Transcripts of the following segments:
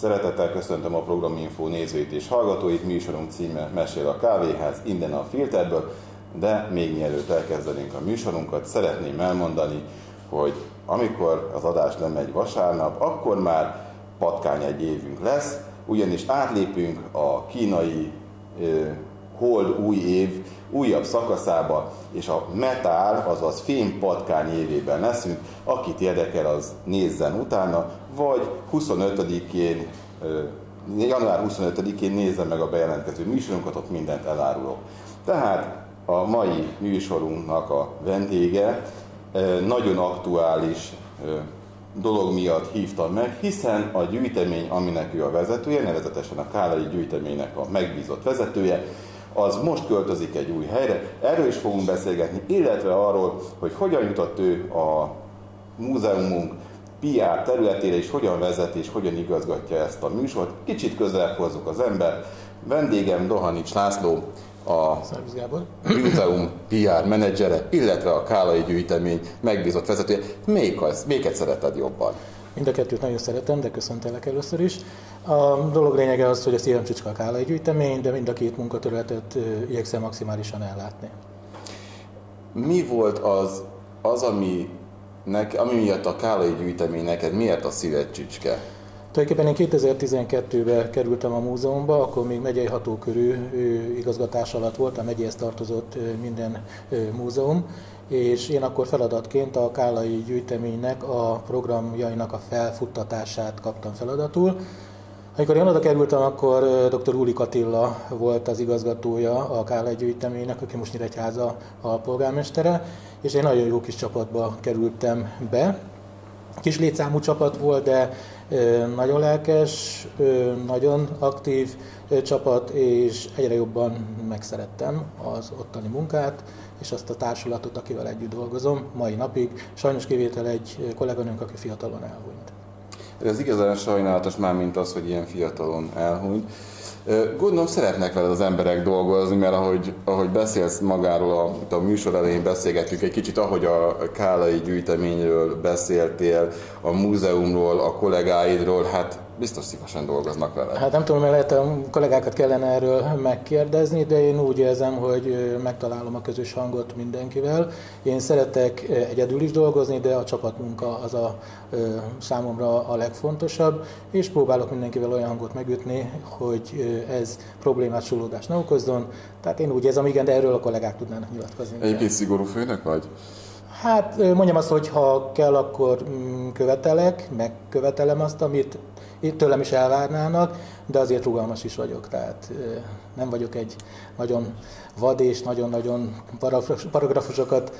Szeretettel köszöntöm a Programinfo nézőit és hallgatóit, műsorunk címe Mesél a kávéház, innen a filterből, de még mielőtt elkezdenénk a műsorunkat, szeretném elmondani, hogy amikor az adás nem megy vasárnap, akkor már patkány egy évünk lesz, ugyanis átlépünk a kínai hold új év újabb szakaszába, és a metál, azaz patkány évében leszünk, akit érdekel, az nézzen utána, vagy 25-én, január 25-én nézze meg a bejelentkező műsorunkat, ott mindent elárulok. Tehát a mai műsorunknak a vendége nagyon aktuális dolog miatt hívtam meg, hiszen a gyűjtemény, aminek ő a vezetője, nevezetesen a Kálai gyűjteménynek a megbízott vezetője, az most költözik egy új helyre. Erről is fogunk beszélgetni, illetve arról, hogy hogyan jutott ő a múzeumunk PR területére, és hogyan vezet és hogyan igazgatja ezt a műsort. Kicsit közel hozzuk az ember. Vendégem Dohanics László, a múzeum PR menedzsere, illetve a Kálai gyűjtemény megbízott vezetője. Melyik az, melyiket szereted jobban? Mind a kettőt nagyon szeretem, de köszöntelek először is. A dolog lényege az, hogy a szívem csücska a Kálai gyűjtemény, de mind a két munkaterületet igyekszem maximálisan ellátni. Mi volt az, az ami, nek, ami miatt a Kálai gyűjtemény neked miért a szíved csücske? Tulajdonképpen én 2012-ben kerültem a múzeumba, akkor még megyei hatókörű igazgatás alatt volt, a megyéhez tartozott minden múzeum, és én akkor feladatként a Kálai gyűjteménynek a programjainak a felfuttatását kaptam feladatul. Amikor én oda kerültem, akkor dr. Uli Katilla volt az igazgatója a Kálai gyűjteménynek, aki most Nyíregyháza a polgármestere, és én nagyon jó kis csapatba kerültem be. Kis létszámú csapat volt, de nagyon lelkes, nagyon aktív csapat, és egyre jobban megszerettem az ottani munkát, és azt a társulatot, akivel együtt dolgozom mai napig. Sajnos kivétel egy kolléganőnk, aki fiatalon elhunyt. Ez igazán sajnálatos már, mint az, hogy ilyen fiatalon elhunyt. Gondolom szeretnek veled az emberek dolgozni, mert ahogy, ahogy beszélsz magáról, a, a műsor elején beszélgettünk egy kicsit, ahogy a Kálai gyűjteményről beszéltél, a múzeumról, a kollégáidról, hát biztos szívesen dolgoznak vele. Hát nem tudom, mert lehet a kollégákat kellene erről megkérdezni, de én úgy érzem, hogy megtalálom a közös hangot mindenkivel. Én szeretek egyedül is dolgozni, de a csapatmunka az a számomra a legfontosabb, és próbálok mindenkivel olyan hangot megütni, hogy ez problémát, súlódást ne okozzon. Tehát én úgy érzem, igen, de erről a kollégák tudnának nyilatkozni. Egyébként szigorú főnök vagy? Hát mondjam azt, hogy ha kell, akkor mm, követelek, megkövetelem azt, amit tőlem is elvárnának, de azért rugalmas is vagyok, tehát nem vagyok egy nagyon vad és nagyon-nagyon paragrafusokat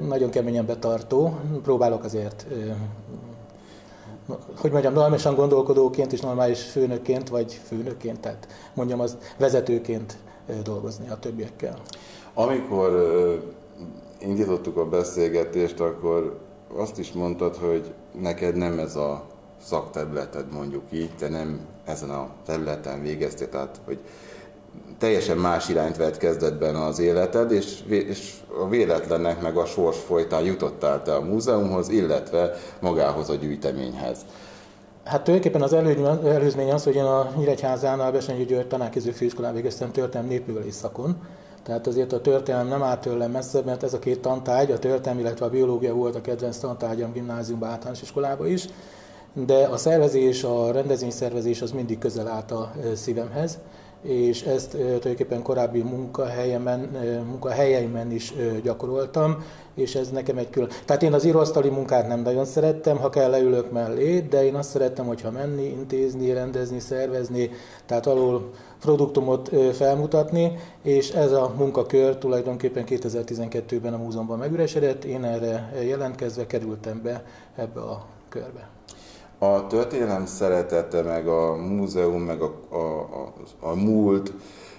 nagyon keményen betartó. Próbálok azért hogy mondjam, normálisan gondolkodóként és normális főnökként, vagy főnökként, tehát mondjam az vezetőként dolgozni a többiekkel. Amikor indítottuk a beszélgetést, akkor azt is mondtad, hogy neked nem ez a szakterületed mondjuk így, te nem ezen a területen végeztél, tehát hogy teljesen más irányt vett kezdetben az életed, és, és a véletlennek meg a sors folytán jutottál te a múzeumhoz, illetve magához a gyűjteményhez. Hát tulajdonképpen az előzmény az, hogy én a Nyíregyházánál Besenyi György tanárképző főiskolán végeztem történelmi népművelés szakon, tehát azért a történelem nem állt tőlem messze, mert ez a két tantárgy, a történelem, illetve a biológia volt a kedvenc tantárgyam gimnáziumban, általános iskolában is, de a szervezés, a rendezvényszervezés az mindig közel állt a szívemhez, és ezt tulajdonképpen korábbi munkahelyemen, munkahelyeimen is gyakoroltam, és ez nekem egy külön. Tehát én az íróasztali munkát nem nagyon szerettem, ha kell leülök mellé, de én azt szerettem, hogyha menni, intézni, rendezni, szervezni, tehát alul produktumot felmutatni, és ez a munkakör tulajdonképpen 2012-ben a múzeumban megüresedett, én erre jelentkezve kerültem be ebbe a körbe. A történelem szeretete, meg a múzeum, meg a, a, a, a múlt,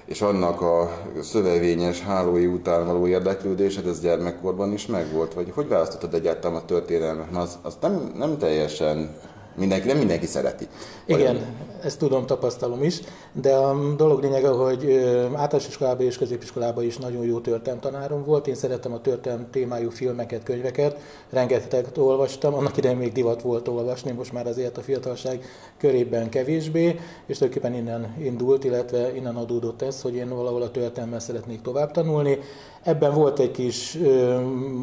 és annak a szövevényes hálói után való érdeklődésed, ez gyermekkorban is megvolt? Vagy hogy választottad egyáltalán a történelmet? Az, az nem, nem teljesen mindenki, nem mindenki szereti. Igen, ezt tudom, tapasztalom is, de a dolog lényege, hogy általános iskolában és középiskolában is nagyon jó történelem tanárom volt. Én szerettem a történelem témájú filmeket, könyveket, rengeteget olvastam, annak idején még divat volt olvasni, most már azért a fiatalság körében kevésbé, és tulajdonképpen innen indult, illetve innen adódott ez, hogy én valahol a történelemmel szeretnék tovább tanulni. Ebben volt egy kis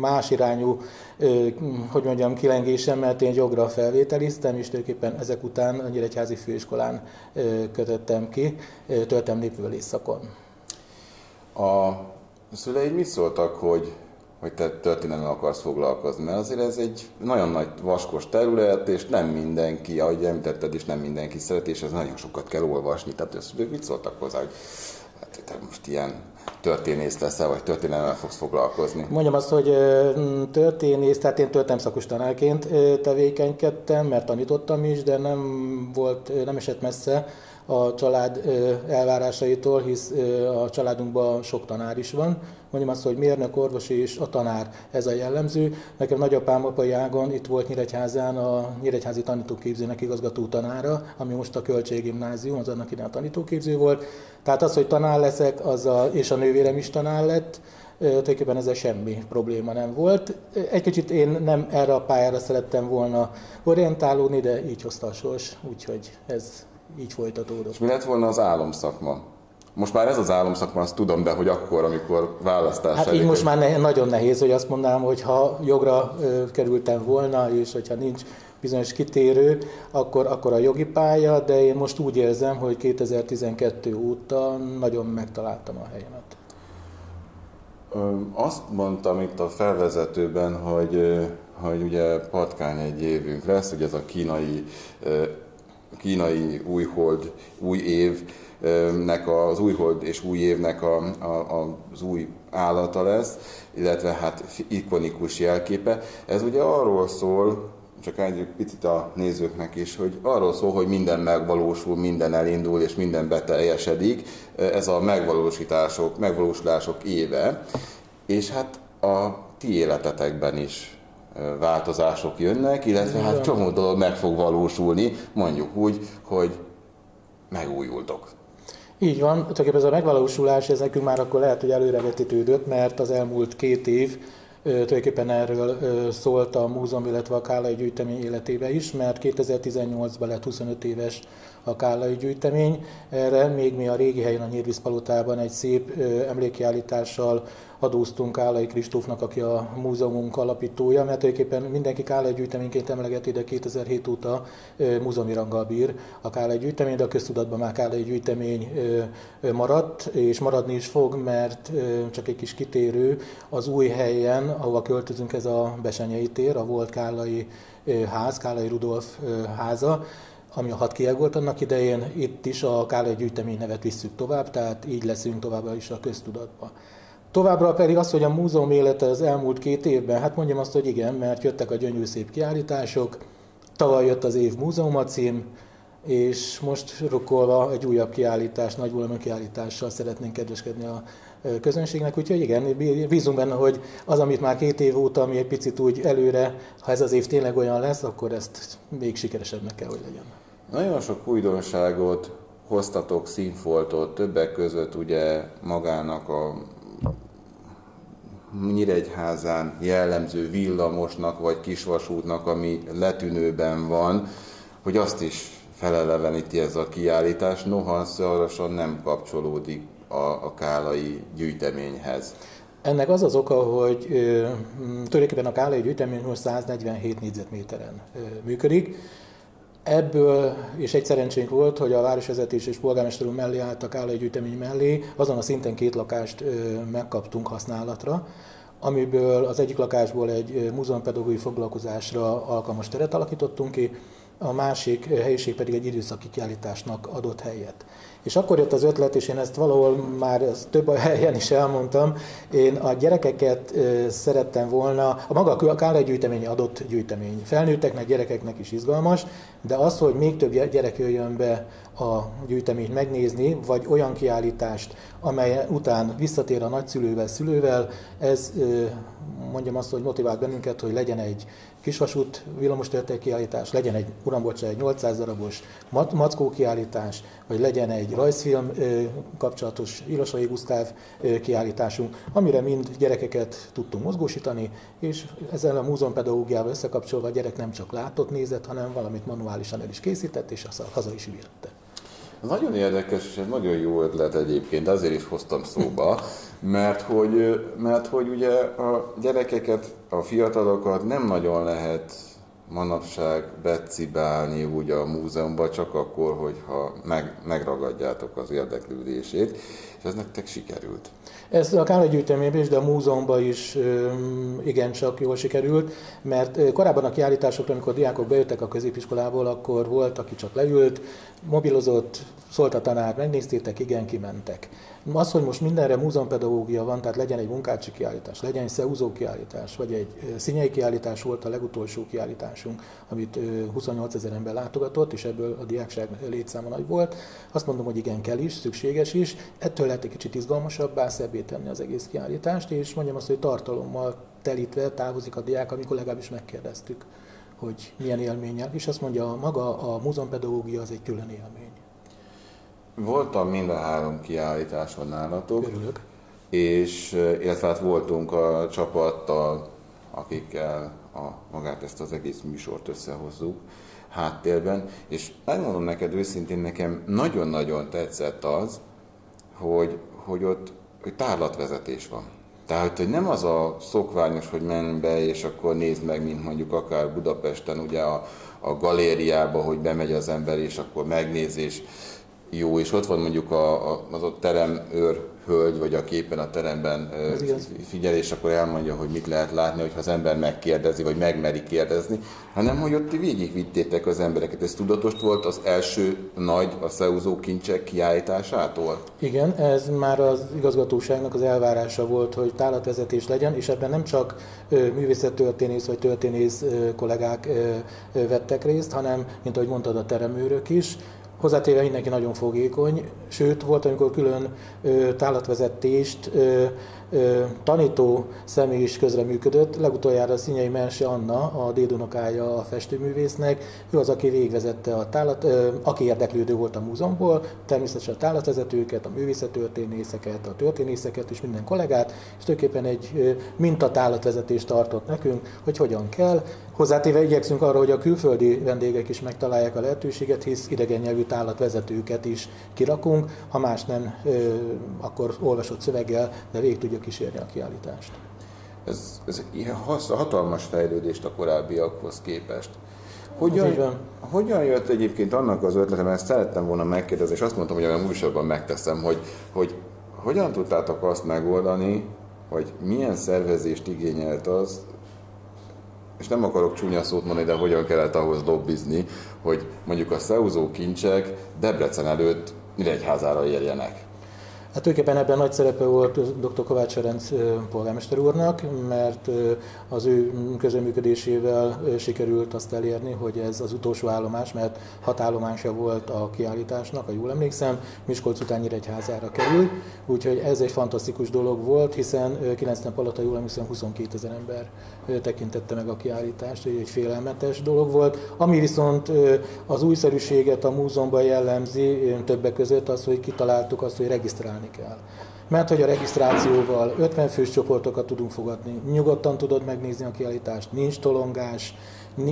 más irányú, hogy mondjam, kilengésem, mert én jogra felvételiztem, és tulajdonképpen ezek után a Nyíregyházi Főiskolán kötöttem ki, töltem népművelés szakon. A szüleid mit szóltak, hogy hogy te történelemmel akarsz foglalkozni, mert azért ez egy nagyon nagy vaskos terület, és nem mindenki, ahogy említetted, és nem mindenki szereti, és ez nagyon sokat kell olvasni. Tehát ezt mit szóltak hozzá, hogy hát te most ilyen történész leszel, vagy történelemmel fogsz foglalkozni? Mondjam azt, hogy történész, tehát én történelem szakos tanárként tevékenykedtem, mert tanítottam is, de nem volt, nem esett messze a család elvárásaitól, hisz a családunkban sok tanár is van. Mondjam azt, hogy mérnök, orvos és a tanár, ez a jellemző. Nekem nagyapám apai ágon itt volt Nyíregyházán a Nyíregyházi Tanítóképzőnek igazgató tanára, ami most a Költséggimnázium, az annak idején a tanítóképző volt. Tehát az, hogy tanár leszek, az a, és a nővérem is tanár lett, tulajdonképpen ezzel semmi probléma nem volt. Egy kicsit én nem erre a pályára szerettem volna orientálódni, de így hozta a sors, úgyhogy ez így folytatódott. És mi lett volna az álomszakma? Most már ez az álomszakma, azt tudom, de hogy akkor, amikor választás Hát így most már ne, nagyon nehéz, hogy azt mondanám, hogy ha jogra ö, kerültem volna, és hogyha nincs bizonyos kitérő, akkor, akkor a jogi pálya, de én most úgy érzem, hogy 2012 óta nagyon megtaláltam a helyemet. Azt mondtam itt a felvezetőben, hogy, hogy ugye patkány egy évünk lesz, ugye ez a kínai kínai újhold, új évnek az újhold és új évnek a, a, az új állata lesz, illetve hát ikonikus jelképe. Ez ugye arról szól, csak egy picit a nézőknek is, hogy arról szól, hogy minden megvalósul, minden elindul és minden beteljesedik. Ez a megvalósítások, megvalósulások éve. És hát a ti életetekben is változások jönnek, illetve hát csomó dolog meg fog valósulni, mondjuk úgy, hogy megújultok. Így van, tulajdonképpen ez a megvalósulás, ez nekünk már akkor lehet, hogy előrevetítődött, mert az elmúlt két év tulajdonképpen erről szólt a múzeum, illetve a Kálai gyűjtemény életébe is, mert 2018-ban lett 25 éves a Kálai gyűjtemény. Erre még mi a régi helyen a Nyírvízpalotában egy szép emlékkiállítással adóztunk Állai Kristófnak, aki a múzeumunk alapítója, mert tulajdonképpen mindenki Kálai gyűjteményként emlegeti, de 2007 óta múzeumi ranggal bír a Kálai gyűjtemény, de a köztudatban már Kálai gyűjtemény maradt, és maradni is fog, mert csak egy kis kitérő, az új helyen, ahova költözünk, ez a Besenyei tér, a volt Kálai ház, Kálai Rudolf háza, ami a hat kieg annak idején, itt is a Kálai gyűjtemény nevet visszük tovább, tehát így leszünk továbbra is a köztudatban. Továbbra pedig az, hogy a múzeum élete az elmúlt két évben, hát mondjam azt, hogy igen, mert jöttek a gyönyörű szép kiállítások, tavaly jött az év múzeuma cím, és most rukkolva egy újabb kiállítás, nagy volumenű kiállítással szeretnénk kedveskedni a közönségnek, úgyhogy igen, bízunk benne, hogy az, amit már két év óta, ami egy picit úgy előre, ha ez az év tényleg olyan lesz, akkor ezt még sikeresebbnek kell, hogy legyen. Nagyon sok újdonságot hoztatok színfoltot, többek között ugye magának a Nyíregyházán jellemző villamosnak vagy kisvasútnak, ami letűnőben van, hogy azt is feleleveníti ez a kiállítás, noha szorosan nem kapcsolódik a, a kálai gyűjteményhez. Ennek az az oka, hogy tulajdonképpen a kálai gyűjtemény most 147 négyzetméteren működik, Ebből és egy szerencsénk volt, hogy a városvezetés és polgármester mellé álltak állai gyűjtemény mellé, azon a szinten két lakást megkaptunk használatra, amiből az egyik lakásból egy múzeumpedagógiai foglalkozásra alkalmas teret alakítottunk ki, a másik helyiség pedig egy időszaki kiállításnak adott helyet. És akkor jött az ötlet, és én ezt valahol már több helyen is elmondtam, én a gyerekeket szerettem volna, a maga a Kálai gyűjtemény adott gyűjtemény. Felnőtteknek, gyerekeknek is izgalmas, de az, hogy még több gyerek jöjjön be a gyűjteményt megnézni, vagy olyan kiállítást, amely után visszatér a nagyszülővel, szülővel, ez mondjam azt, hogy motivált bennünket, hogy legyen egy kisvasút villamostörténet kiállítás, legyen egy, uram egy 800 darabos mackó kiállítás, vagy legyen egy rajzfilm kapcsolatos Ilosai Gusztáv kiállításunk, amire mind gyerekeket tudtunk mozgósítani, és ezzel a múzeumpedagógiával összekapcsolva a gyerek nem csak látott, nézett, hanem valamit manuálisan el is készített, és azt haza is vitte. Nagyon érdekes, és egy nagyon jó ötlet egyébként, azért is hoztam szóba, mert hogy, mert hogy ugye a gyerekeket, a fiatalokat nem nagyon lehet manapság becibálni úgy a múzeumban, csak akkor, hogyha meg, megragadjátok az érdeklődését, és ez nektek sikerült. Ez a Károly gyűjteményben is, de a múzeumban is igencsak jól sikerült, mert korábban a kiállításokra, amikor a diákok bejöttek a középiskolából, akkor volt, aki csak leült, mobilozott, szólt a tanár, megnéztétek, igen, kimentek. Az, hogy most mindenre múzeumpedagógia van, tehát legyen egy munkácsi kiállítás, legyen egy szeúzó kiállítás, vagy egy szinyei kiállítás volt a legutolsó kiállításunk, amit 28 ezer ember látogatott, és ebből a diákság létszáma nagy volt. Azt mondom, hogy igen, kell is, szükséges is. Ettől lehet egy kicsit izgalmasabbá, szebbé tenni az egész kiállítást, és mondjam azt, hogy tartalommal telítve távozik a diák, amikor legalábbis megkérdeztük, hogy milyen élménnyel, és azt mondja, maga a múzeumpedagógia az egy külön élmény. Voltam mind a három kiállításon nálatok. Örülök. És illetve hát voltunk a csapattal, akikkel a, magát ezt az egész műsort összehozzuk háttérben, és megmondom neked őszintén, nekem nagyon-nagyon tetszett az, hogy, hogy ott hogy tárlatvezetés van. Tehát, hogy nem az a szokványos, hogy menj be, és akkor nézd meg, mint mondjuk akár Budapesten, ugye a, a galériába, hogy bemegy az ember, és akkor megnéz, és jó, és ott van mondjuk a, a, az ott teremőr hölgy, vagy a képen a teremben figyel, és akkor elmondja, hogy mit lehet látni, hogyha az ember megkérdezi, vagy megmeri kérdezni, hanem hogy ott végigvittétek az embereket. Ez tudatos volt az első nagy, a szeúzó kincsek kiállításától? Igen, ez már az igazgatóságnak az elvárása volt, hogy tálatvezetés legyen, és ebben nem csak művészettörténész vagy történész kollégák vettek részt, hanem, mint ahogy mondtad, a teremőrök is, Hozzátéve mindenki nagyon fogékony, sőt volt, amikor külön ö, tálatvezetést ö, ö, tanító személy is közreműködött. Legutoljára Szinyei Mense Anna, a dédunokája a festőművésznek, ő az, aki végvezette a tálat, ö, aki érdeklődő volt a múzeumból, természetesen a tálatvezetőket, a művészettörténészeket, a történészeket és minden kollégát, és tulajdonképpen egy mintatálatvezetést tartott nekünk, hogy hogyan kell. Hozzátéve igyekszünk arra, hogy a külföldi vendégek is megtalálják a lehetőséget, hisz idegen nyelvű tálatvezetőket is kirakunk, ha más nem, akkor olvasott szöveggel, de végig tudja kísérni a kiállítást. Ez, ez ilyen hatalmas fejlődést a korábbiakhoz képest. Hogyan, hogyan jött egyébként annak az ötlete, mert ezt szerettem volna megkérdezni, és azt mondtam, hogy a műsorban megteszem, hogy, hogy hogyan tudtátok azt megoldani, hogy milyen szervezést igényelt az, és nem akarok csúnya szót mondani, de hogyan kellett ahhoz lobbizni, hogy mondjuk a szeúzó kincsek Debrecen előtt Nyíregyházára érjenek. Hát tulajdonképpen ebben nagy szerepe volt dr. Kovács Ferenc polgármester úrnak, mert az ő közöműködésével sikerült azt elérni, hogy ez az utolsó állomás, mert hat állomása volt a kiállításnak, ha jól emlékszem, Miskolc után Nyíregyházára került, úgyhogy ez egy fantasztikus dolog volt, hiszen 9 nap alatt, ha jól emlékszem, 22 ezer ember tekintette meg a kiállítást, egy félelmetes dolog volt. Ami viszont az újszerűséget a múzeumban jellemzi, többek között az, hogy kitaláltuk azt, hogy regisztrálni kell. Mert hogy a regisztrációval 50 fős csoportokat tudunk fogadni, nyugodtan tudod megnézni a kiállítást, nincs tolongás,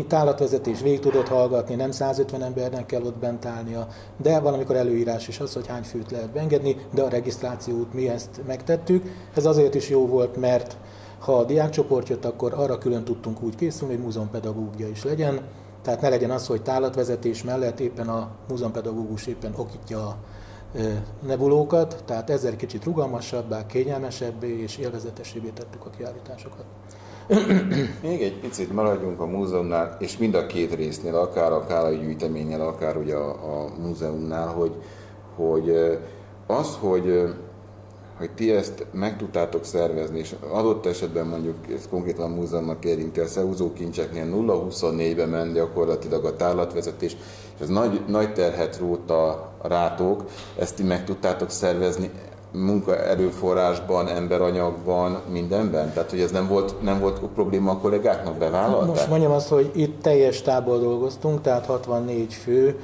tálatvezetés végig tudod hallgatni, nem 150 embernek kell ott bent állnia, de van, amikor előírás is az, hogy hány főt lehet beengedni, de a regisztrációt mi ezt megtettük. Ez azért is jó volt, mert ha a diákcsoport jött, akkor arra külön tudtunk úgy készülni, hogy múzeumpedagógia is legyen, tehát ne legyen az, hogy tálatvezetés mellett éppen a múzeumpedagógus éppen okítja a nebulókat, tehát ezzel kicsit rugalmasabbá, kényelmesebbé és élvezetesebbé tettük a kiállításokat. Még egy picit maradjunk a múzeumnál, és mind a két résznél, akár a Kálai gyűjteménynél, akár ugye a, a múzeumnál, hogy, hogy az, hogy hogy ti ezt meg tudtátok szervezni, és adott esetben mondjuk ez konkrétan a múzeumnak érinti, a szeúzó kincseknél 0-24-be ment gyakorlatilag a tárlatvezetés, és ez nagy, nagy terhet rót a rátók, ezt ti meg tudtátok szervezni munkaerőforrásban, emberanyagban, mindenben? Tehát, hogy ez nem volt, nem volt probléma a kollégáknak bevállalták? Most mondjam azt, hogy itt teljes tából dolgoztunk, tehát 64 fő,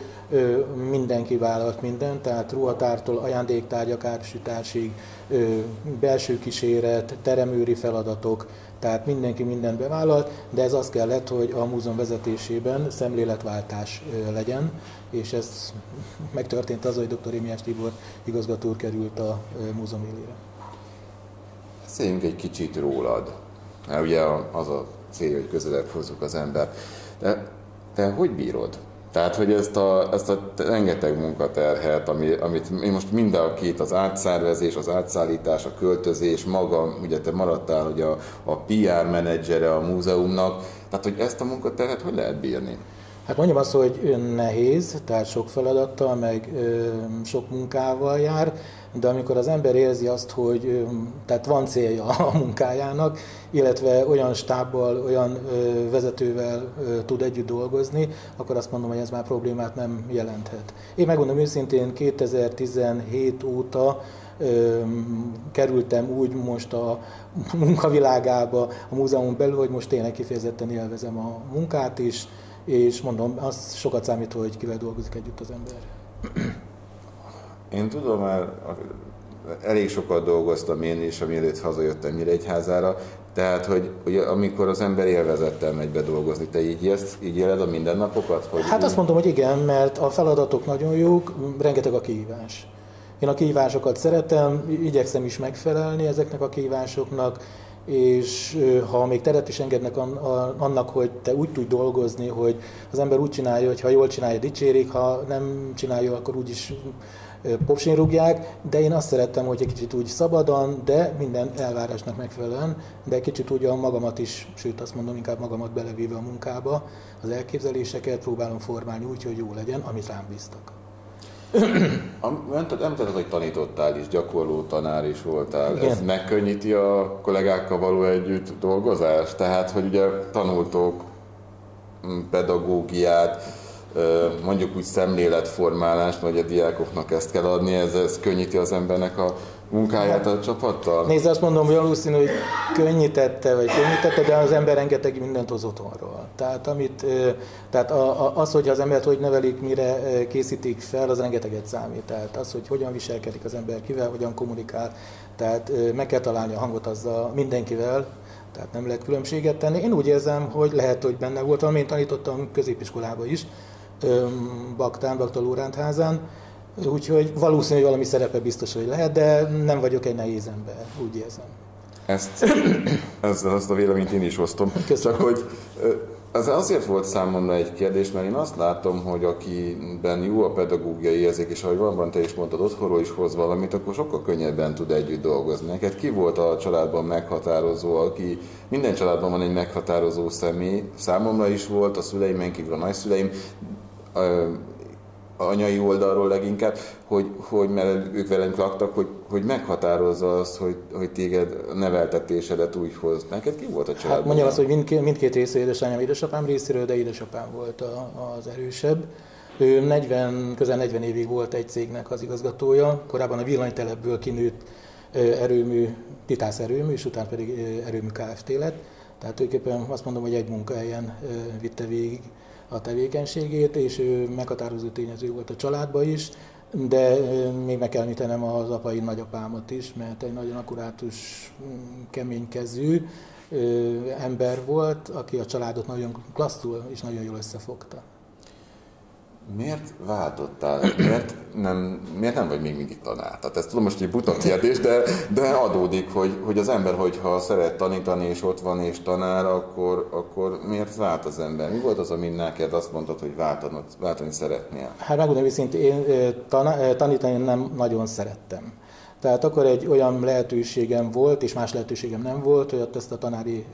mindenki vállalt mindent, tehát ruhatártól ajándéktárgyak árusításig, belső kíséret, teremőri feladatok, tehát mindenki mindent bevállalt, de ez az kellett, hogy a múzeum vezetésében szemléletváltás legyen, és ez megtörtént az, hogy dr. Émiás Tibor igazgató került a múzeum élére. Beszéljünk egy kicsit rólad. Mert ugye az a cél, hogy közelebb hozzuk az ember. De te hogy bírod? Tehát, hogy ezt a, ezt a rengeteg munkaterhet, ami, amit én most mind a két, az átszervezés, az átszállítás, a költözés, maga, ugye te maradtál ugye a, a PR menedzsere a múzeumnak, tehát, hogy ezt a munkaterhet hogy lehet bírni? Hát mondjam azt, hogy nehéz, tehát sok feladattal, meg ö, sok munkával jár, de amikor az ember érzi azt, hogy ö, tehát van célja a munkájának, illetve olyan stábbal, olyan ö, vezetővel ö, tud együtt dolgozni, akkor azt mondom, hogy ez már problémát nem jelenthet. Én megmondom őszintén, 2017 óta ö, kerültem úgy most a munkavilágába, a múzeumon belül, hogy most tényleg kifejezetten élvezem a munkát is, és mondom, az sokat számít, hogy kivel dolgozik együtt az ember. Én tudom, mert elég sokat dolgoztam én is, amiért hazajöttem Nyíregyházára, tehát, hogy, hogy amikor az ember élvezettel megy be dolgozni, te így, élsz, így éled a mindennapokat? Hogy hát azt mondom, hogy igen, mert a feladatok nagyon jók, rengeteg a kihívás. Én a kihívásokat szeretem, igyekszem is megfelelni ezeknek a kihívásoknak, és ha még teret is engednek annak, hogy te úgy tudj dolgozni, hogy az ember úgy csinálja, hogy ha jól csinálja, dicsérik, ha nem csinálja, akkor úgyis popsin rúgják, de én azt szerettem, hogy egy kicsit úgy szabadon, de minden elvárásnak megfelelően, de kicsit úgy a magamat is, sőt azt mondom, inkább magamat belevéve a munkába, az elképzeléseket próbálom formálni úgy, hogy jó legyen, amit rám bíztak. Említetted, hogy tanítottál is, gyakorló tanár is voltál. Igen. Ez megkönnyíti a kollégákkal való együtt dolgozást? Tehát, hogy ugye tanultok mm, pedagógiát, mondjuk úgy szemléletformálást, hogy a diákoknak ezt kell adni, ez, ez könnyíti az embernek a munkáját a csapattal? Nézd, azt mondom, hogy valószínű, hogy könnyítette, vagy könnyítette, de az ember rengeteg mindent hoz otthonról. Tehát, amit, tehát az, hogy az embert hogy nevelik, mire készítik fel, az rengeteget számít. Tehát az, hogy hogyan viselkedik az ember, kivel, hogyan kommunikál. Tehát meg kell találni a hangot azzal mindenkivel, tehát nem lehet különbséget tenni. Én úgy érzem, hogy lehet, hogy benne voltam, én tanítottam középiskolába is, Baktán, Bakta Lóránt házán, úgyhogy valószínű, hogy valami szerepe biztos, hogy lehet, de nem vagyok egy nehéz ember, úgy érzem. Ezt, ezzel azt a véleményt én is osztom. Köszönöm. Csak hogy ez azért volt számomra egy kérdés, mert én azt látom, hogy akiben jó a pedagógiai érzék, és ahogy valóban te is mondtad, otthonról is hoz valamit, akkor sokkal könnyebben tud együtt dolgozni. Neked ki volt a családban meghatározó, aki minden családban van egy meghatározó személy, számomra is volt, a szüleimen kívül a nagyszüleim, anyai oldalról leginkább, hogy, hogy mert ők velünk laktak, hogy, hogy meghatározza azt, hogy, hogy téged neveltetésedet úgy hoz. Neked ki volt a család? Hát mondjam azt, hogy mindkét, mindkét része édesanyám, édesapám részéről, de édesapám volt a, az erősebb. Ő 40, közel 40 évig volt egy cégnek az igazgatója, korábban a villanytelepből kinőtt erőmű, titász erőmű, és utána pedig erőmű Kft. lett. Tehát tulajdonképpen azt mondom, hogy egy munkahelyen vitte végig a tevékenységét, és ő meghatározó tényező volt a családban is, de még meg kell említenem az apai nagyapámat is, mert egy nagyon akkurátus, keménykezű ember volt, aki a családot nagyon klasszul és nagyon jól összefogta. Miért váltottál? Miért nem, miért nem vagy még mindig tanár? Tehát ezt tudom most egy buta kérdés, de, de adódik, hogy, hogy az ember, hogyha szeret tanítani, és ott van, és tanár, akkor, akkor miért vált az ember? Mi volt az, ami neked azt mondtad, hogy váltani, váltani szeretnél? Hát megmondom őszintén, én tanítani nem nagyon szerettem. Tehát akkor egy olyan lehetőségem volt, és más lehetőségem nem volt, hogy ezt a tanári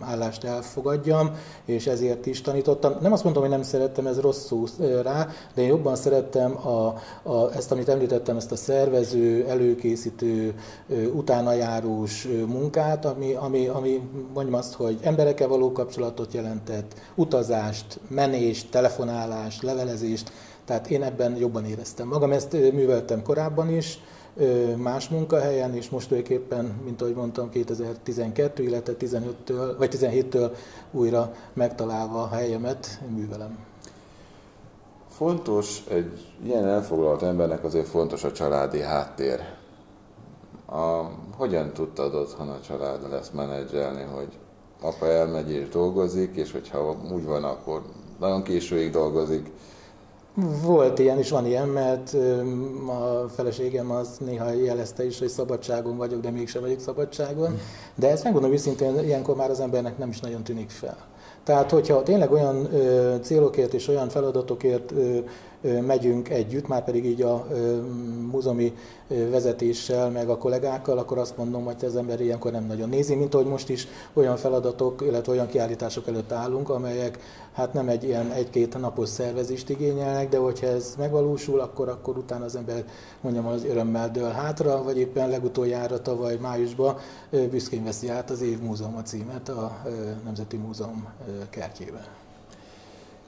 állást elfogadjam, és ezért is tanítottam. Nem azt mondom, hogy nem szerettem, ez rossz szó rá, de én jobban szerettem a, a, ezt, amit említettem, ezt a szervező, előkészítő, utánajárós munkát, ami, ami, ami mondjam azt, hogy emberekkel való kapcsolatot jelentett, utazást, menést, telefonálást, levelezést, tehát én ebben jobban éreztem magam. Ezt műveltem korábban is, más munkahelyen, és most tulajdonképpen, mint ahogy mondtam, 2012, illetve 15-től, vagy 17-től újra megtalálva a helyemet művelem. Fontos, egy ilyen elfoglalt embernek azért fontos a családi háttér. A, hogyan tudtad otthon a család lesz menedzselni, hogy apa elmegy és dolgozik, és hogyha úgy van, akkor nagyon későig dolgozik, volt ilyen is, van ilyen, mert a feleségem az néha jelezte is, hogy szabadságon vagyok, de mégsem vagyok szabadságon. De ezt megmondom őszintén, ilyenkor már az embernek nem is nagyon tűnik fel. Tehát, hogyha tényleg olyan ö, célokért és olyan feladatokért ö, megyünk együtt, már pedig így a múzeumi vezetéssel, meg a kollégákkal, akkor azt mondom, hogy az ember ilyenkor nem nagyon nézi, mint ahogy most is olyan feladatok, illetve olyan kiállítások előtt állunk, amelyek hát nem egy ilyen egy-két napos szervezést igényelnek, de hogyha ez megvalósul, akkor, akkor utána az ember mondjam az örömmel dől hátra, vagy éppen legutoljára tavaly májusban büszkén veszi át az év múzeum címet a Nemzeti Múzeum kertjében.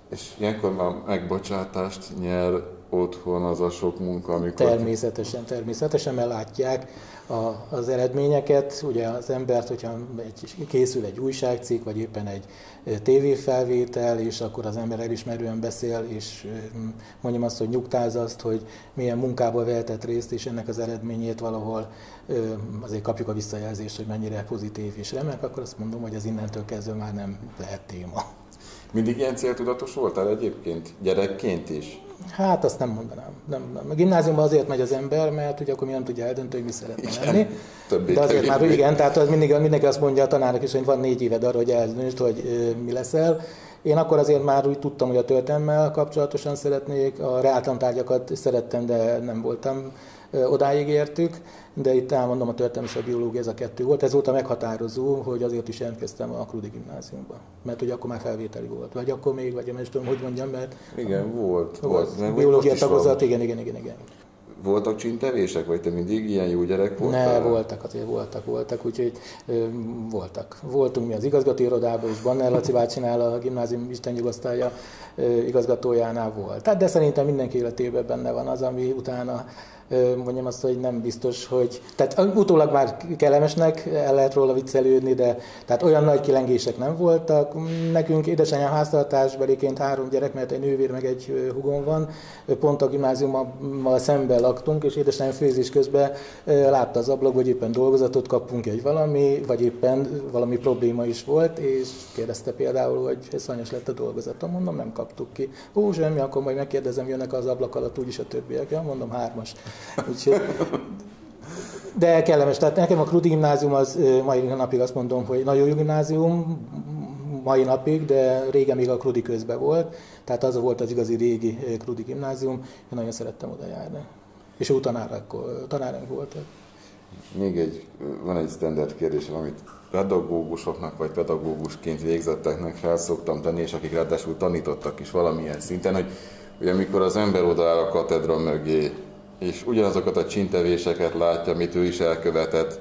És ilyenkor már megbocsátást nyer otthon az a sok munka, amikor... Természetesen, természetesen, mert látják a, az eredményeket. Ugye az embert, hogyha egy, készül egy újságcikk, vagy éppen egy tévéfelvétel, és akkor az ember elismerően beszél, és mondjam azt, hogy nyugtáz azt, hogy milyen munkából vehetett részt, és ennek az eredményét valahol azért kapjuk a visszajelzést, hogy mennyire pozitív és remek, akkor azt mondom, hogy az innentől kezdve már nem lehet téma. Mindig ilyen céltudatos voltál egyébként, gyerekként is? Hát azt nem mondanám. Nem, nem. A gimnáziumban azért megy az ember, mert ugye akkor mi nem tudja eldönteni, hogy mi szeretne lenni. Többé, De azért már igen, tehát az mindig, mindenki azt mondja a tanárnak is, hogy van négy éved arra, hogy eldöntsd, hogy mi leszel. Én akkor azért már úgy tudtam, hogy a történelmmel kapcsolatosan szeretnék, a reáltantárgyakat szerettem, de nem voltam odáig értük, de itt elmondom, a történelmi és a biológia ez a kettő volt. Ez volt a meghatározó, hogy azért is jelentkeztem a Krudi gimnáziumba. Mert ugye akkor már felvételi volt. Vagy akkor még, vagy nem is tudom, hogy mondjam, mert... Igen, volt. volt. volt. Biológia tagozat, igen, igen, igen, igen. Voltak csintevések, vagy te mindig ilyen jó gyerek voltál? Ne, voltak, azért voltak, voltak, úgyhogy ö, voltak. Voltunk mi az igazgatóirodában, és Banner Laci bácsinál a gimnázium istennyugosztalja igazgatójánál volt. Tehát, de szerintem mindenki életében benne van az, ami utána mondjam azt, hogy nem biztos, hogy... Tehát utólag már kellemesnek el lehet róla viccelődni, de tehát olyan nagy kilengések nem voltak. Nekünk édesanyám háztartásbeliként három gyerek, mert egy nővér meg egy hugom van, pont a gimnáziummal szemben laktunk, és édesanyám főzés közben látta az ablak, hogy éppen dolgozatot kapunk egy valami, vagy éppen valami probléma is volt, és kérdezte például, hogy szanyos lett a dolgozatom, mondom, nem kaptuk ki. Ó, semmi, akkor majd megkérdezem, jönnek az ablak alatt úgyis a többiek. Ja, mondom, hármas. Úgyhogy, de kellemes. Tehát nekem a Krudi gimnázium az mai napig azt mondom, hogy nagyon jó gimnázium, mai napig, de régen még a Krudi közben volt. Tehát az volt az igazi régi Krudi gimnázium. Én nagyon szerettem oda járni. És jó tanárok, tanárok voltak. Még egy, van egy standard kérdésem, amit pedagógusoknak vagy pedagógusként végzetteknek fel szoktam tenni, és akik ráadásul tanítottak is valamilyen szinten, hogy, hogy amikor az ember odaáll a katedra mögé, és ugyanazokat a csintevéseket látja, amit ő is elkövetett,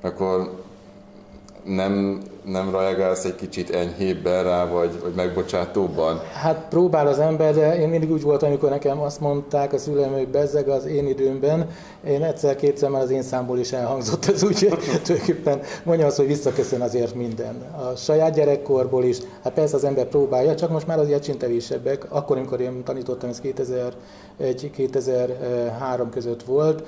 akkor nem, nem reagálsz egy kicsit enyhébben rá, vagy, vagy megbocsátóbban? Hát próbál az ember, de én mindig úgy voltam, amikor nekem azt mondták a szüleim, hogy bezzeg az én időmben, én egyszer-kétszer már az én számból is elhangzott ez, úgyhogy tulajdonképpen mondja azt, hogy visszaköszön azért minden. A saját gyerekkorból is, hát persze az ember próbálja, csak most már azért csintevésebbek. Akkor, amikor én tanítottam, ez 2001-2003 között volt,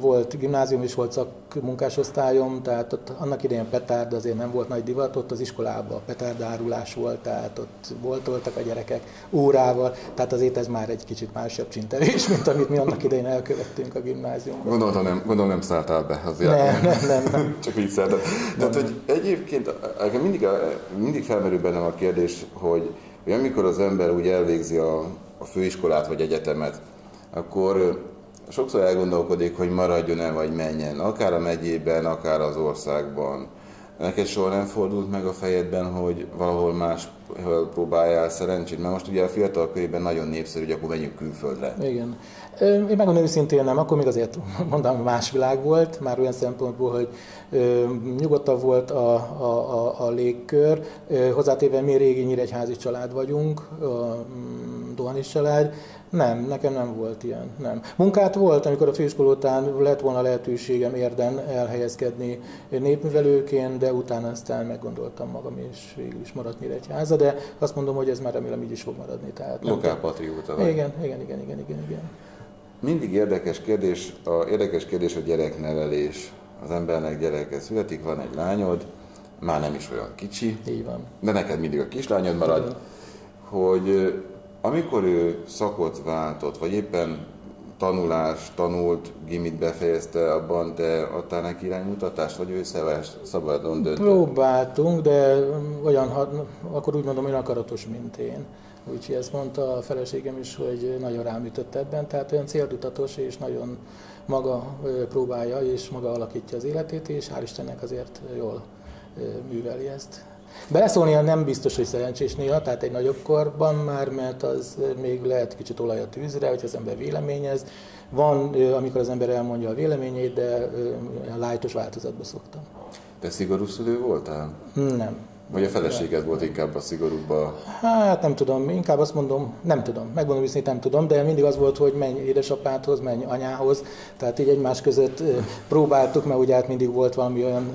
volt gimnázium is, volt szakmunkásosztályom, tehát ott annak idején petárd azért nem volt nagy divat, ott az iskolában petárdárulás volt, tehát ott voltoltak a gyerekek órával, tehát azért ez már egy kicsit másabb csintevés, mint amit mi annak idején elkövettünk a gimnáziumban. Gondolom nem, gondolom nem szálltál be az nem, nem, nem, nem. Csak így szálltál. Tehát, hogy egyébként mindig, mindig felmerül bennem a kérdés, hogy, hogy amikor az ember úgy elvégzi a, a főiskolát vagy egyetemet, akkor sokszor elgondolkodik, hogy maradjon-e vagy menjen, akár a megyében, akár az országban. Neked soha nem fordult meg a fejedben, hogy valahol más próbáljál szerencsét? Mert most ugye a fiatal körében nagyon népszerű, hogy akkor menjünk külföldre. Igen. Én megmondom őszintén nem, akkor még azért mondom, más világ volt, már olyan szempontból, hogy nyugodtabb volt a, a, a, a légkör. Hozzátéve mi régi nyíregyházi család vagyunk, a mm, Dohanis család, nem, nekem nem volt ilyen, nem. Munkát volt, amikor a főiskola után lett volna lehetőségem érden elhelyezkedni népművelőként, de utána aztán meggondoltam magam, és végül is maradt Nyíregyháza, de azt mondom, hogy ez már remélem így is fog maradni. Tehát Lokálpatrióta vagy. Igen, igen, igen, igen, igen, igen. Mindig érdekes kérdés, a érdekes kérdés a gyereknevelés. Az embernek gyereke születik, van egy lányod, már nem is olyan kicsi. Így van. De neked mindig a kislányod marad, hogy amikor ő szakot váltott, vagy éppen tanulás, tanult, gimit befejezte, abban te adtál neki iránymutatást, vagy ő szabadon döntött? Próbáltunk, de olyan, akkor úgy mondom, olyan akaratos, mint én. Úgyhogy ezt mondta a feleségem is, hogy nagyon rám ütött ebben, tehát olyan céltudatos és nagyon maga próbálja és maga alakítja az életét, és hál' Istennek azért jól műveli ezt. Beleszólnia nem biztos, hogy szerencsés néha, tehát egy nagyobb korban már, mert az még lehet kicsit olaj a tűzre, hogy az ember véleményez. Van, amikor az ember elmondja a véleményét, de a lájtos változatba szoktam. Te szigorú szülő voltál? Nem. Vagy a feleséged volt inkább a szigorúbba? Hát nem tudom, inkább azt mondom, nem tudom, megmondom viszont nem tudom, de mindig az volt, hogy menj édesapádhoz, menj anyához, tehát így egymás között próbáltuk, mert ugye hát mindig volt valami olyan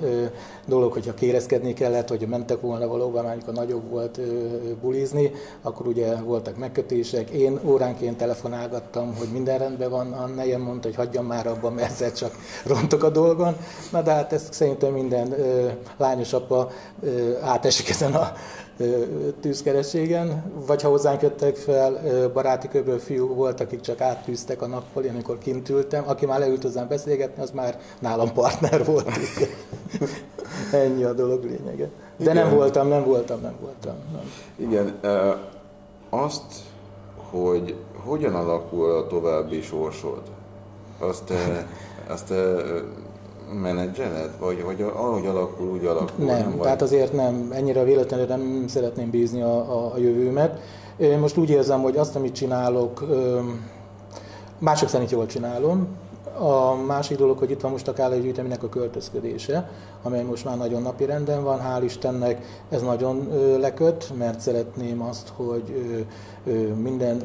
dolog, hogyha kérezkedni kellett, hogy mentek volna valóban, amikor nagyobb volt bulizni, akkor ugye voltak megkötések. Én óránként telefonálgattam, hogy minden rendben van, a nejem mondta, hogy hagyjam már abban, mert ezzel csak rontok a dolgon. Na de hát ezt szerintem minden lányos apa átesik ezen a tűzkerességen, vagy ha hozzánk jöttek fel, baráti körből fiú volt, akik csak áttűztek a nappal, én amikor kint ültem, aki már leült hozzám beszélgetni, az már nálam partner volt. Ennyi a dolog lényege. De Igen. nem voltam, nem voltam, nem voltam. Nem. Igen, azt, hogy hogyan alakul a további sorsod, azt, azt menedzseled? Vagy, vagy ahogy alakul, úgy alakul? Nem, nem tehát azért nem, ennyire véletlenül nem szeretném bízni a, a, a jövőmet. Én most úgy érzem, hogy azt, amit csinálok, mások szerint jól csinálom. A másik dolog, hogy itt van most a Kálai gyűjteménynek a költözködése, amely most már nagyon napi renden van, hál' Istennek ez nagyon leköt, mert szeretném azt, hogy minden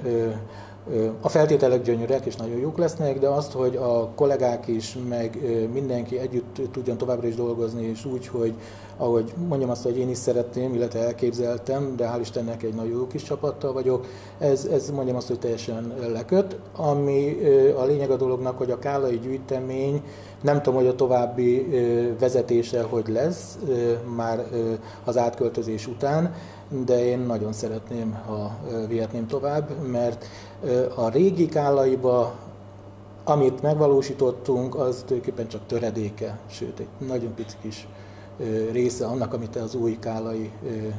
a feltételek gyönyörűek és nagyon jók lesznek, de azt, hogy a kollégák is, meg mindenki együtt tudjon továbbra is dolgozni, és úgy, hogy ahogy mondjam azt, hogy én is szeretném, illetve elképzeltem, de hál' Istennek egy nagyon jó kis csapattal vagyok, ez, ez mondjam azt, hogy teljesen leköt. Ami a lényeg a dolognak, hogy a Kálai gyűjtemény, nem tudom, hogy a további vezetése hogy lesz, már az átköltözés után, de én nagyon szeretném, ha vihetném tovább, mert a régi Kálaiba amit megvalósítottunk, az tulajdonképpen csak töredéke, sőt egy nagyon pici kis része annak, amit az új kálai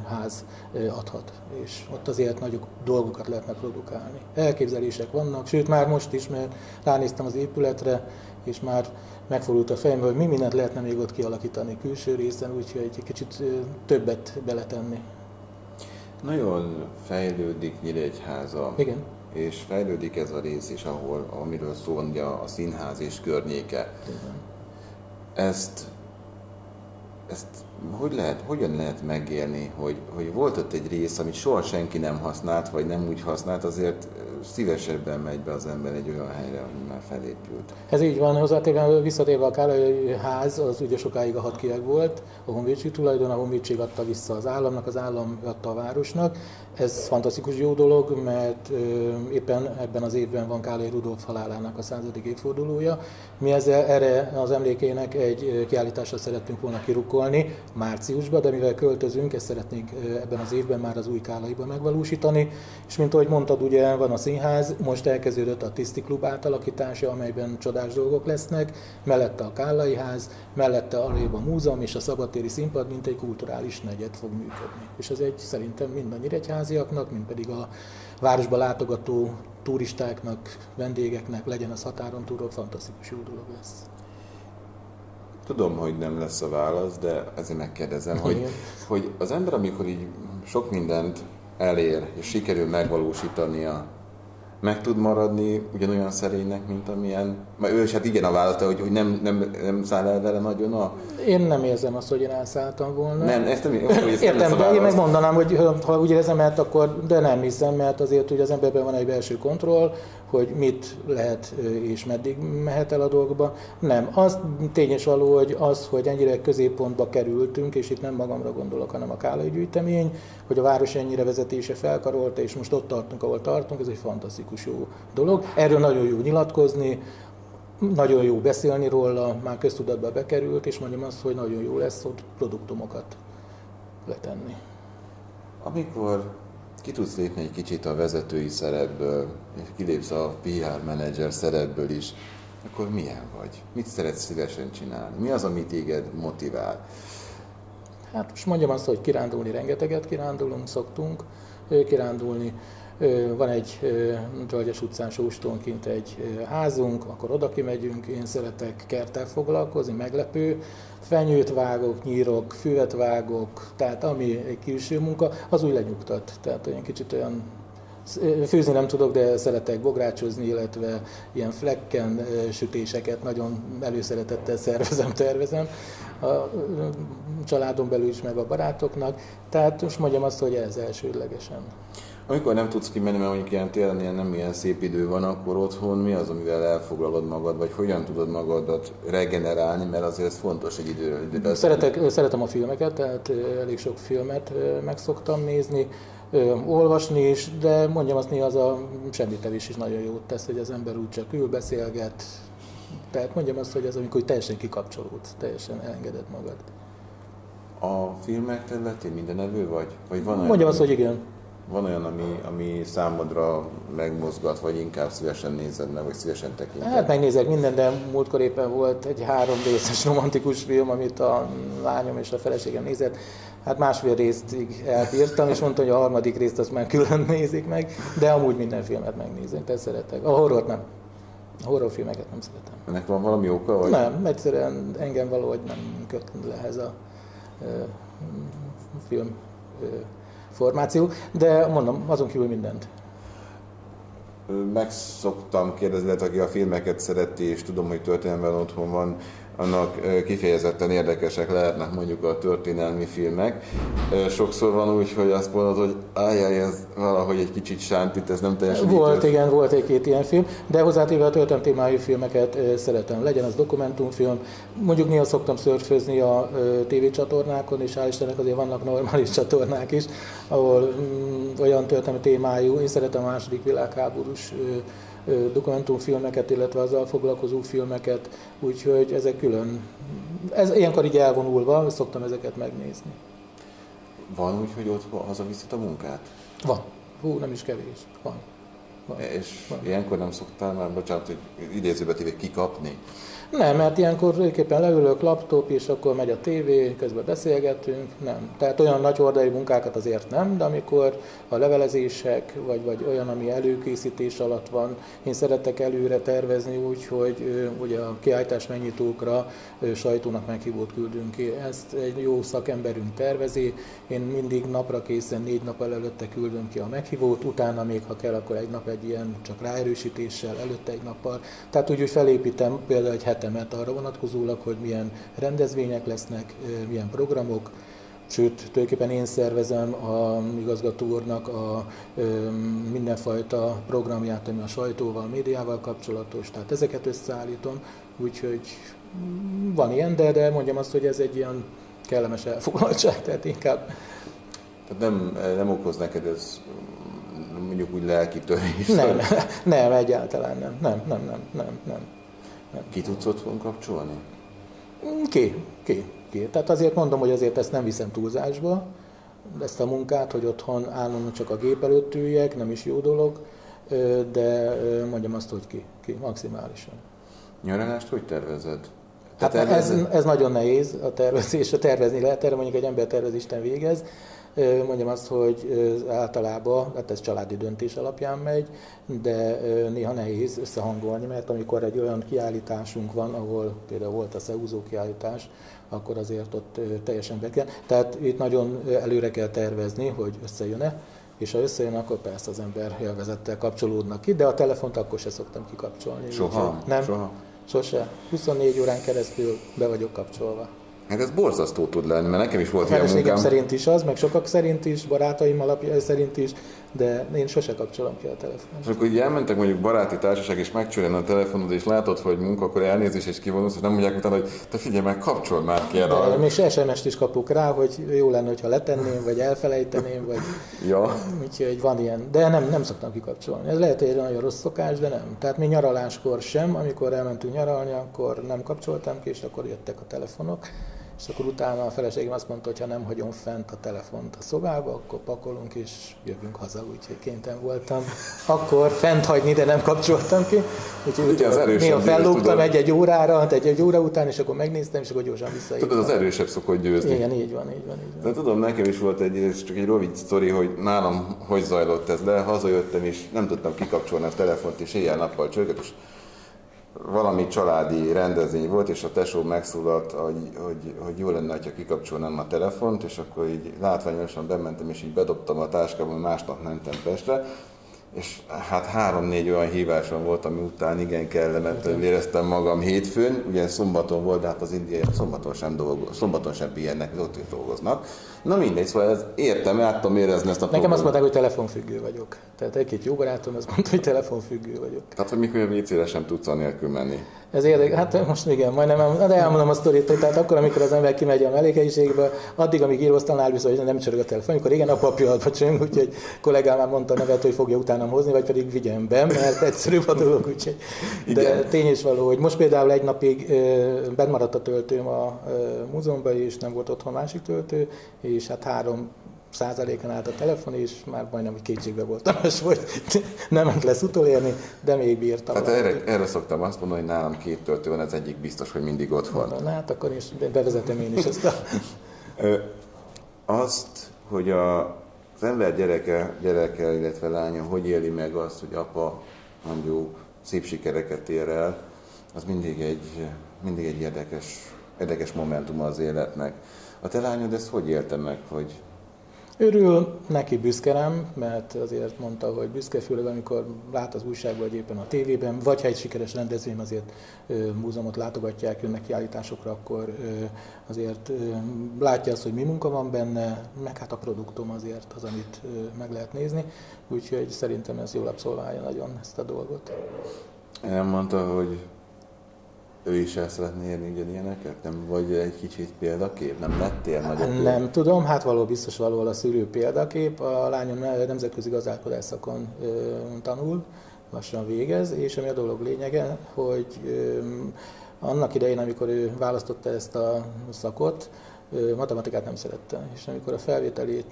ház adhat. És ott azért nagyobb dolgokat lehetne produkálni. Elképzelések vannak, sőt már most is, mert ránéztem az épületre, és már megfordult a fejem, hogy mi mindent lehetne még ott kialakítani külső részen, úgyhogy egy kicsit többet beletenni. Nagyon fejlődik Nyíregyháza. Igen. És fejlődik ez a rész is, ahol, amiről szól a színház és környéke. Igen. Ezt ezt hogy lehet, hogyan lehet megélni, hogy, hogy volt ott egy rész, amit soha senki nem használt, vagy nem úgy használt, azért szívesebben megy be az ember egy olyan helyre, ami már felépült. Ez így van, hozzátéve visszatérve a Kálai ház, az ugye sokáig a hatkiek volt, a honvédség tulajdon, a honvédség adta vissza az államnak, az állam adta a városnak. Ez fantasztikus jó dolog, mert éppen ebben az évben van Kálai Rudolf halálának a századik évfordulója. Mi ezzel erre az emlékének egy kiállításra szerettünk volna kirukkolni márciusban, de mivel költözünk, ezt szeretnénk ebben az évben már az új Kálaiban megvalósítani. És mint ahogy mondtad, ugye van a szín Színház, most elkezdődött a Tiszti Klub átalakítása, amelyben csodás dolgok lesznek, mellette a Kállai Ház, mellette a a Múzeum és a Szabadtéri Színpad, mint egy kulturális negyed fog működni. És ez egy szerintem mind a nyíregyháziaknak, mind pedig a városba látogató turistáknak, vendégeknek, legyen az határon túlról, fantasztikus jó dolog lesz. Tudom, hogy nem lesz a válasz, de ezért megkérdezem, hogy, hogy az ember, amikor így sok mindent elér, és sikerül megvalósítania, meg tud maradni ugyanolyan szerénynek, mint amilyen... Mert ő is hát igen a vállalta, hogy, hogy nem, nem, nem száll el vele nagyon a... Én nem érzem azt, hogy én elszálltam volna. Nem, ezt nem, hogy ezt Értem, nem de én meg mondanám, hogy ha úgy érzem, mert akkor, de nem hiszem, mert azért, hogy az emberben van egy belső kontroll, hogy mit lehet és meddig mehet el a dolgokba. Nem. Az tényes való, hogy az, hogy ennyire középpontba kerültünk, és itt nem magamra gondolok, hanem a Kálai gyűjtemény, hogy a város ennyire vezetése felkarolta, és most ott tartunk, ahol tartunk, ez egy fantasztikus jó dolog. Erről nagyon jó nyilatkozni, nagyon jó beszélni róla, már köztudatba bekerült, és mondjam azt, hogy nagyon jó lesz ott produktumokat letenni. Amikor ki tudsz lépni egy kicsit a vezetői szerepből, és kilépsz a PR menedzser szerepből is, akkor milyen vagy? Mit szeretsz szívesen csinálni? Mi az, ami téged motivál? Hát most mondjam azt, hogy kirándulni rengeteget kirándulunk, szoktunk kirándulni. Van egy Györgyes utcán Sóstónként egy házunk, akkor oda kimegyünk, én szeretek kerttel foglalkozni, meglepő, fenyőt vágok, nyírok, füvet vágok, tehát ami egy külső munka, az úgy lenyugtat. Tehát olyan kicsit olyan Főzni nem tudok, de szeretek bográcsozni, illetve ilyen flekken sütéseket nagyon előszeretettel szervezem, tervezem a családon belül is, meg a barátoknak. Tehát most mondjam azt, hogy ez elsődlegesen. Amikor nem tudsz kimenni, mert mondjuk ilyen télen ilyen nem ilyen szép idő van, akkor otthon mi az, amivel elfoglalod magad, vagy hogyan tudod magadat regenerálni, mert azért ez fontos egy időről időre. Szeretek, szeretem a filmeket, tehát elég sok filmet meg szoktam nézni, olvasni is, de mondjam azt, néha az a semmitelés is nagyon jót tesz, hogy az ember úgy csak ül, beszélget. Tehát mondjam azt, hogy az, amikor teljesen kikapcsolódsz, teljesen elengeded magad. A filmek területén minden evő vagy? vagy van mondjam azt, hogy igen. Van olyan, ami, ami számodra megmozgat, vagy inkább szívesen nézed meg, vagy szívesen tekinted? Hát megnézek minden, de múltkor éppen volt egy három részes romantikus film, amit a lányom és a feleségem nézett. Hát másfél részig elbírtam, és mondta, hogy a harmadik részt azt már külön nézik meg, de amúgy minden filmet megnézek, tehát szeretek. A horrort nem. A horrorfilmeket nem szeretem. Ennek van valami oka? Vagy? Nem, egyszerűen engem valahogy nem köt le ez a ö, film ö, formáció, de mondom, azon kívül mindent. Meg szoktam kérdezni, aki a filmeket szereti, és tudom, hogy történelmen otthon van, annak kifejezetten érdekesek lehetnek mondjuk a történelmi filmek. Sokszor van úgy, hogy azt mondod, hogy ajjaj, ez valahogy egy kicsit sántít, ez nem teljesen Volt, így igen, volt egy-két ilyen film, de hozzátéve a történelmi témájú filmeket szeretem. Legyen az dokumentumfilm, mondjuk néha szoktam szörfözni a tévécsatornákon, és hál' Istennek azért vannak normális csatornák is, ahol mm, olyan történelmi témájú, én szeretem a második világháborús dokumentumfilmeket, illetve azzal foglalkozó filmeket, úgyhogy ezek külön, ez ilyenkor így elvonulva, szoktam ezeket megnézni. Van úgy, hogy ott hazaviszed a munkát? Van. Hú, nem is kevés. Van. Van. És van. ilyenkor nem szoktál már, bocsánat, hogy idézőbe kikapni? Nem, mert ilyenkor tulajdonképpen leülök, laptop, és akkor megy a tévé, közben beszélgetünk, nem. Tehát olyan nagy hordai munkákat azért nem, de amikor a levelezések, vagy, vagy olyan, ami előkészítés alatt van, én szeretek előre tervezni úgy, hogy ugye a kiállítás megnyitókra sajtónak meghívót küldünk ki. Ezt egy jó szakemberünk tervezi, én mindig napra készen, négy nap előtte küldöm ki a meghívót, utána még, ha kell, akkor egy nap egy ilyen csak ráerősítéssel, előtte egy nappal. Tehát úgy, hogy felépítem például egy hetemet arra vonatkozólag, hogy milyen rendezvények lesznek, milyen programok, Sőt, tulajdonképpen én szervezem a igazgató úrnak a ö, mindenfajta programját, ami a sajtóval, a médiával kapcsolatos, tehát ezeket összeállítom, úgyhogy van ilyen, de, de mondjam azt, hogy ez egy ilyen kellemes elfoglaltság, tehát inkább... Tehát nem, nem okoz neked ez mondjuk úgy lelki törés? Nem, nem, egyáltalán nem, nem, nem, nem, nem, nem. Nem. Ki tudsz otthon kapcsolni? Ki, ki, ki. Tehát azért mondom, hogy azért ezt nem viszem túlzásba, ezt a munkát, hogy otthon állandóan csak a gép előtt üljek, nem is jó dolog. de mondjam azt, hogy ki, ki maximálisan. Nyaralást hogy tervezed? Hát ez, ez nagyon nehéz a tervezés, a tervezni lehet, erre mondjuk egy ember tervez, Isten végez. Mondjam azt, hogy általában, hát ez családi döntés alapján megy, de néha nehéz összehangolni, mert amikor egy olyan kiállításunk van, ahol például volt a Szeúzó kiállítás, akkor azért ott teljesen be kell. Tehát itt nagyon előre kell tervezni, hogy összejön-e, és ha összejön, akkor persze az ember élvezettel kapcsolódnak ki, de a telefont akkor se szoktam kikapcsolni. Soha? Nem, Soha. sose. 24 órán keresztül be vagyok kapcsolva. Hát ez borzasztó tud lenni, mert nekem is volt ilyen munkám. szerint is az, meg sokak szerint is, barátaim alapja szerint is, de én sose kapcsolom ki a telefont. És akkor így elmentek mondjuk baráti társaság, és megcsörjen a telefonod, és látod, hogy munka, akkor elnézés, és kivonulsz, és nem mondják utána, hogy te figyelj meg, kapcsol már ki erre. De, még SMS-t is kapok rá, hogy jó lenne, ha letenném, vagy elfelejteném, vagy... ja. Úgyhogy van ilyen, de nem, nem szoktam kikapcsolni. Ez lehet egy nagyon rossz szokás, de nem. Tehát mi nyaraláskor sem, amikor elmentünk nyaralni, akkor nem kapcsoltam ki, és akkor jöttek a telefonok és akkor utána a feleségem azt mondta, hogy ha nem hagyom fent a telefont a szobába, akkor pakolunk és jövünk haza, úgyhogy kénytelen voltam. Akkor fent hagyni, de nem kapcsoltam ki. Úgyhogy Ugye az néha fellógtam egy-egy órára, egy-egy óra után, és akkor megnéztem, és akkor gyorsan visszaírtam. Tudod, az erősebb szokott győzni. Igen, így van, így van. Így van. De tudom, nekem is volt egy, ez csak egy rövid sztori, hogy nálam hogy zajlott ez le, hazajöttem, és nem tudtam kikapcsolni a telefont, és éjjel-nappal csörgött, és valami családi rendezvény volt, és a tesó megszólalt, hogy, hogy, hogy jó lenne, ha kikapcsolnám a telefont, és akkor így látványosan bementem, és így bedobtam a táskába, másnap mentem Pestre, és hát három-négy olyan hívásom volt, ami után igen kellemetlenül éreztem magam hétfőn, ugye szombaton volt, de hát az indiaiak szombaton sem, dolgoz, szombaton sem pihennek, ott is dolgoznak. Na mindegy, szóval ez értem, át tudom érezni ezt a Nekem azt mondták, hogy telefonfüggő vagyok. Tehát egy-két jó barátom azt mondta, hogy telefonfüggő vagyok. Tehát, hogy mikor WC-re sem tudsz anélkül menni. Ez érdekes, hát most igen, majdnem, de elmondom a sztorit, tehát akkor, amikor az ember kimegy a mellékhelyiségbe, addig, amíg íróasztalnál viszont hogy nem csörög a telefon, amikor igen, a pillanatban csöng, úgyhogy kollégám már mondta a nevet, hogy fogja utánam hozni, vagy pedig vigyen be, mert egyszerűbb a dolog, úgyhogy. De igen. tény is való, hogy most például egy napig bent maradt a töltőm a múzeumban, és nem volt otthon másik töltő, és hát három százalékon állt a telefon, és már majdnem, hogy kétségbe voltam, és hogy nem lesz utolérni, de még bírtam. Hát erre, erre, szoktam azt mondani, hogy nálam két töltő van, ez egyik biztos, hogy mindig ott van. Na, hát akkor is bevezetem én is ezt a... azt, hogy a, az ember gyereke, gyereke, illetve lánya hogy éli meg azt, hogy apa mondjuk szép sikereket ér el, az mindig egy, mindig egy érdekes, érdekes momentum az életnek. A te lányod ezt hogy élte meg, hogy Örül, neki büszke rám, mert azért mondta, hogy büszke, főleg amikor lát az újságban, vagy éppen a tévében, vagy ha egy sikeres rendezvény azért ö, múzeumot látogatják, jönnek kiállításokra, akkor ö, azért ö, látja azt, hogy mi munka van benne, meg hát a produktum azért az, amit ö, meg lehet nézni, úgyhogy szerintem ez jól abszolválja nagyon ezt a dolgot. Elmondta, hogy ő is el szeretné érni ugyanilyeneket? Nem vagy egy kicsit példakép? Nem lettél nagyobb? Nem tudom, hát való biztos való a szűrő példakép. A lányom nemzetközi gazdálkodás szakon ö, tanul, lassan végez, és ami a dolog lényege, hogy ö, annak idején, amikor ő választotta ezt a szakot, matematikát nem szerette, és amikor a felvételi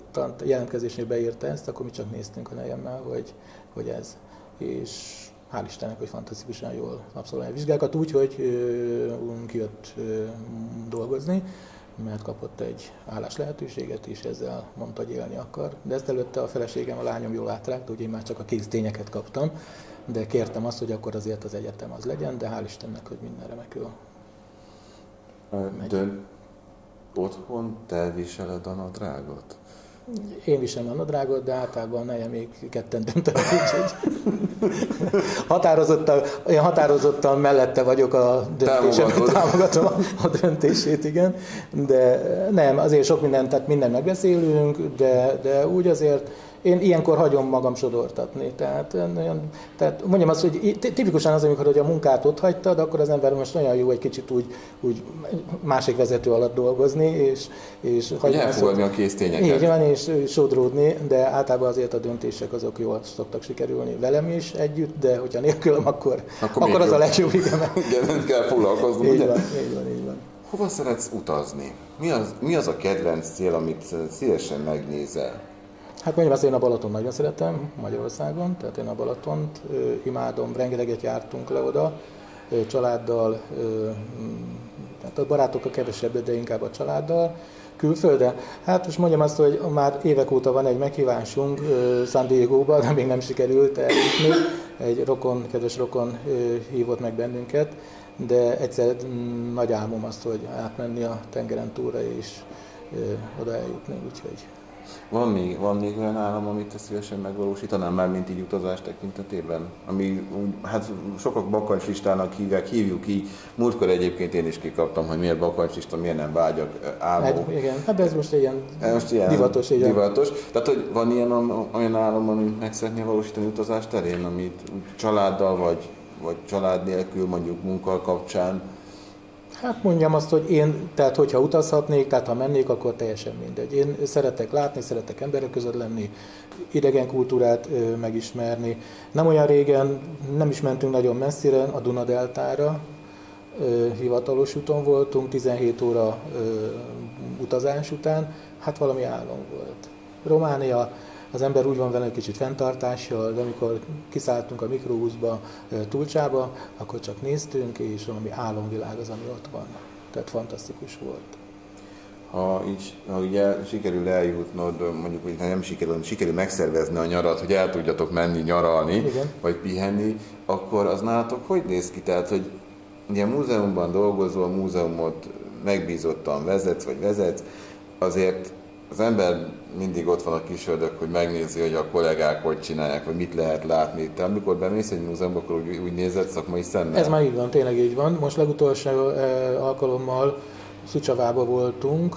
jelentkezésnél beírta ezt, akkor mi csak néztünk a nejemmel, hogy, hogy ez. És hál' Istennek, hogy fantasztikusan jól abszolválja a vizsgákat, úgy, hogy kijött dolgozni, mert kapott egy állás lehetőséget, és ezzel mondta, hogy élni akar. De ezt előtte a feleségem, a lányom jól átrágta, hogy én már csak a kész tényeket kaptam, de kértem azt, hogy akkor azért az egyetem az legyen, de hál' Istennek, hogy minden remekül megy. De otthon te viseled a nadrágot? Én viselem a nadrágot, de általában a neje még ketten döntenek, úgyhogy határozottan, én határozottan mellette vagyok a döntésem, támogatom a, a döntését, igen, de nem, azért sok mindent, tehát minden megbeszélünk, de, de úgy azért én ilyenkor hagyom magam sodortatni. Tehát, olyan, tehát mondjam azt, hogy tipikusan az, amikor hogy a munkát ott hagytad, akkor az ember most olyan jó egy kicsit úgy, úgy másik vezető alatt dolgozni, és, és hogy elfogadni a kész tényeket. Így van, és sodródni, de általában azért a döntések azok jól szoktak sikerülni velem is együtt, de hogyha nélkülöm, akkor, akkor, akkor az a legjobb, igen. igen, nem kell foglalkozni. Így van, így van, így van. Hova szeretsz utazni? Mi az, mi az a kedvenc cél, amit szívesen megnézel? Hát mondjam azt, én a Balaton nagyon szeretem Magyarországon, tehát én a Balatont ö, imádom, rengeteget jártunk le oda, ö, családdal, ö, tehát a barátokkal kevesebb, de inkább a családdal. Külföldre? Hát most mondjam azt, hogy már évek óta van egy meghívásunk ö, San Diego-ba, de még nem sikerült eljutni. Egy rokon, kedves rokon ö, hívott meg bennünket, de egyszer mm, nagy álmom azt, hogy átmenni a tengeren túlra és ö, oda eljutni, úgyhogy van még, van még olyan állam, amit szívesen megvalósítanám már, mint így utazás tekintetében? Ami úgy, hát sokak bakancslistának hívják, hívjuk így. Múltkor egyébként én is kikaptam, hogy miért bakancslista, miért nem vágyak, álmok. Hát, igen, hát ez most ilyen, most ilyen divatos. Igen. divatos. Tehát, hogy van ilyen olyan állam, amit meg szeretnél valósítani utazás terén, amit családdal vagy, vagy család nélkül, mondjuk munka kapcsán Hát mondjam azt, hogy én, tehát hogyha utazhatnék, tehát ha mennék, akkor teljesen mindegy. Én szeretek látni, szeretek emberek között lenni, idegen kultúrát ö, megismerni. Nem olyan régen, nem is mentünk nagyon messzire, a Dunadeltára, ö, hivatalos úton voltunk, 17 óra ö, utazás után, hát valami álom volt. Románia, az ember úgy van vele egy kicsit fenntartással, de amikor kiszálltunk a mikrohúzba, túlcsába, akkor csak néztünk, és valami álomvilág az, ami ott van. Tehát fantasztikus volt. Ha így, ha ugye sikerül eljutnod, mondjuk, hogy nem sikerül, sikerül megszervezni a nyarat, hogy el tudjatok menni nyaralni, Igen. vagy pihenni, akkor az nálatok hogy néz ki? Tehát, hogy ugye múzeumban dolgozol, múzeumot megbízottan vezetsz, vagy vezetsz, azért az ember mindig ott van a kis ördög, hogy megnézi, hogy a kollégák hogy csinálják, vagy mit lehet látni. Te amikor bemész egy múzeumba, akkor úgy, úgy nézed szakmai szemmel? Ez már így van, tényleg így van. Most legutolsó alkalommal Szucsavában voltunk,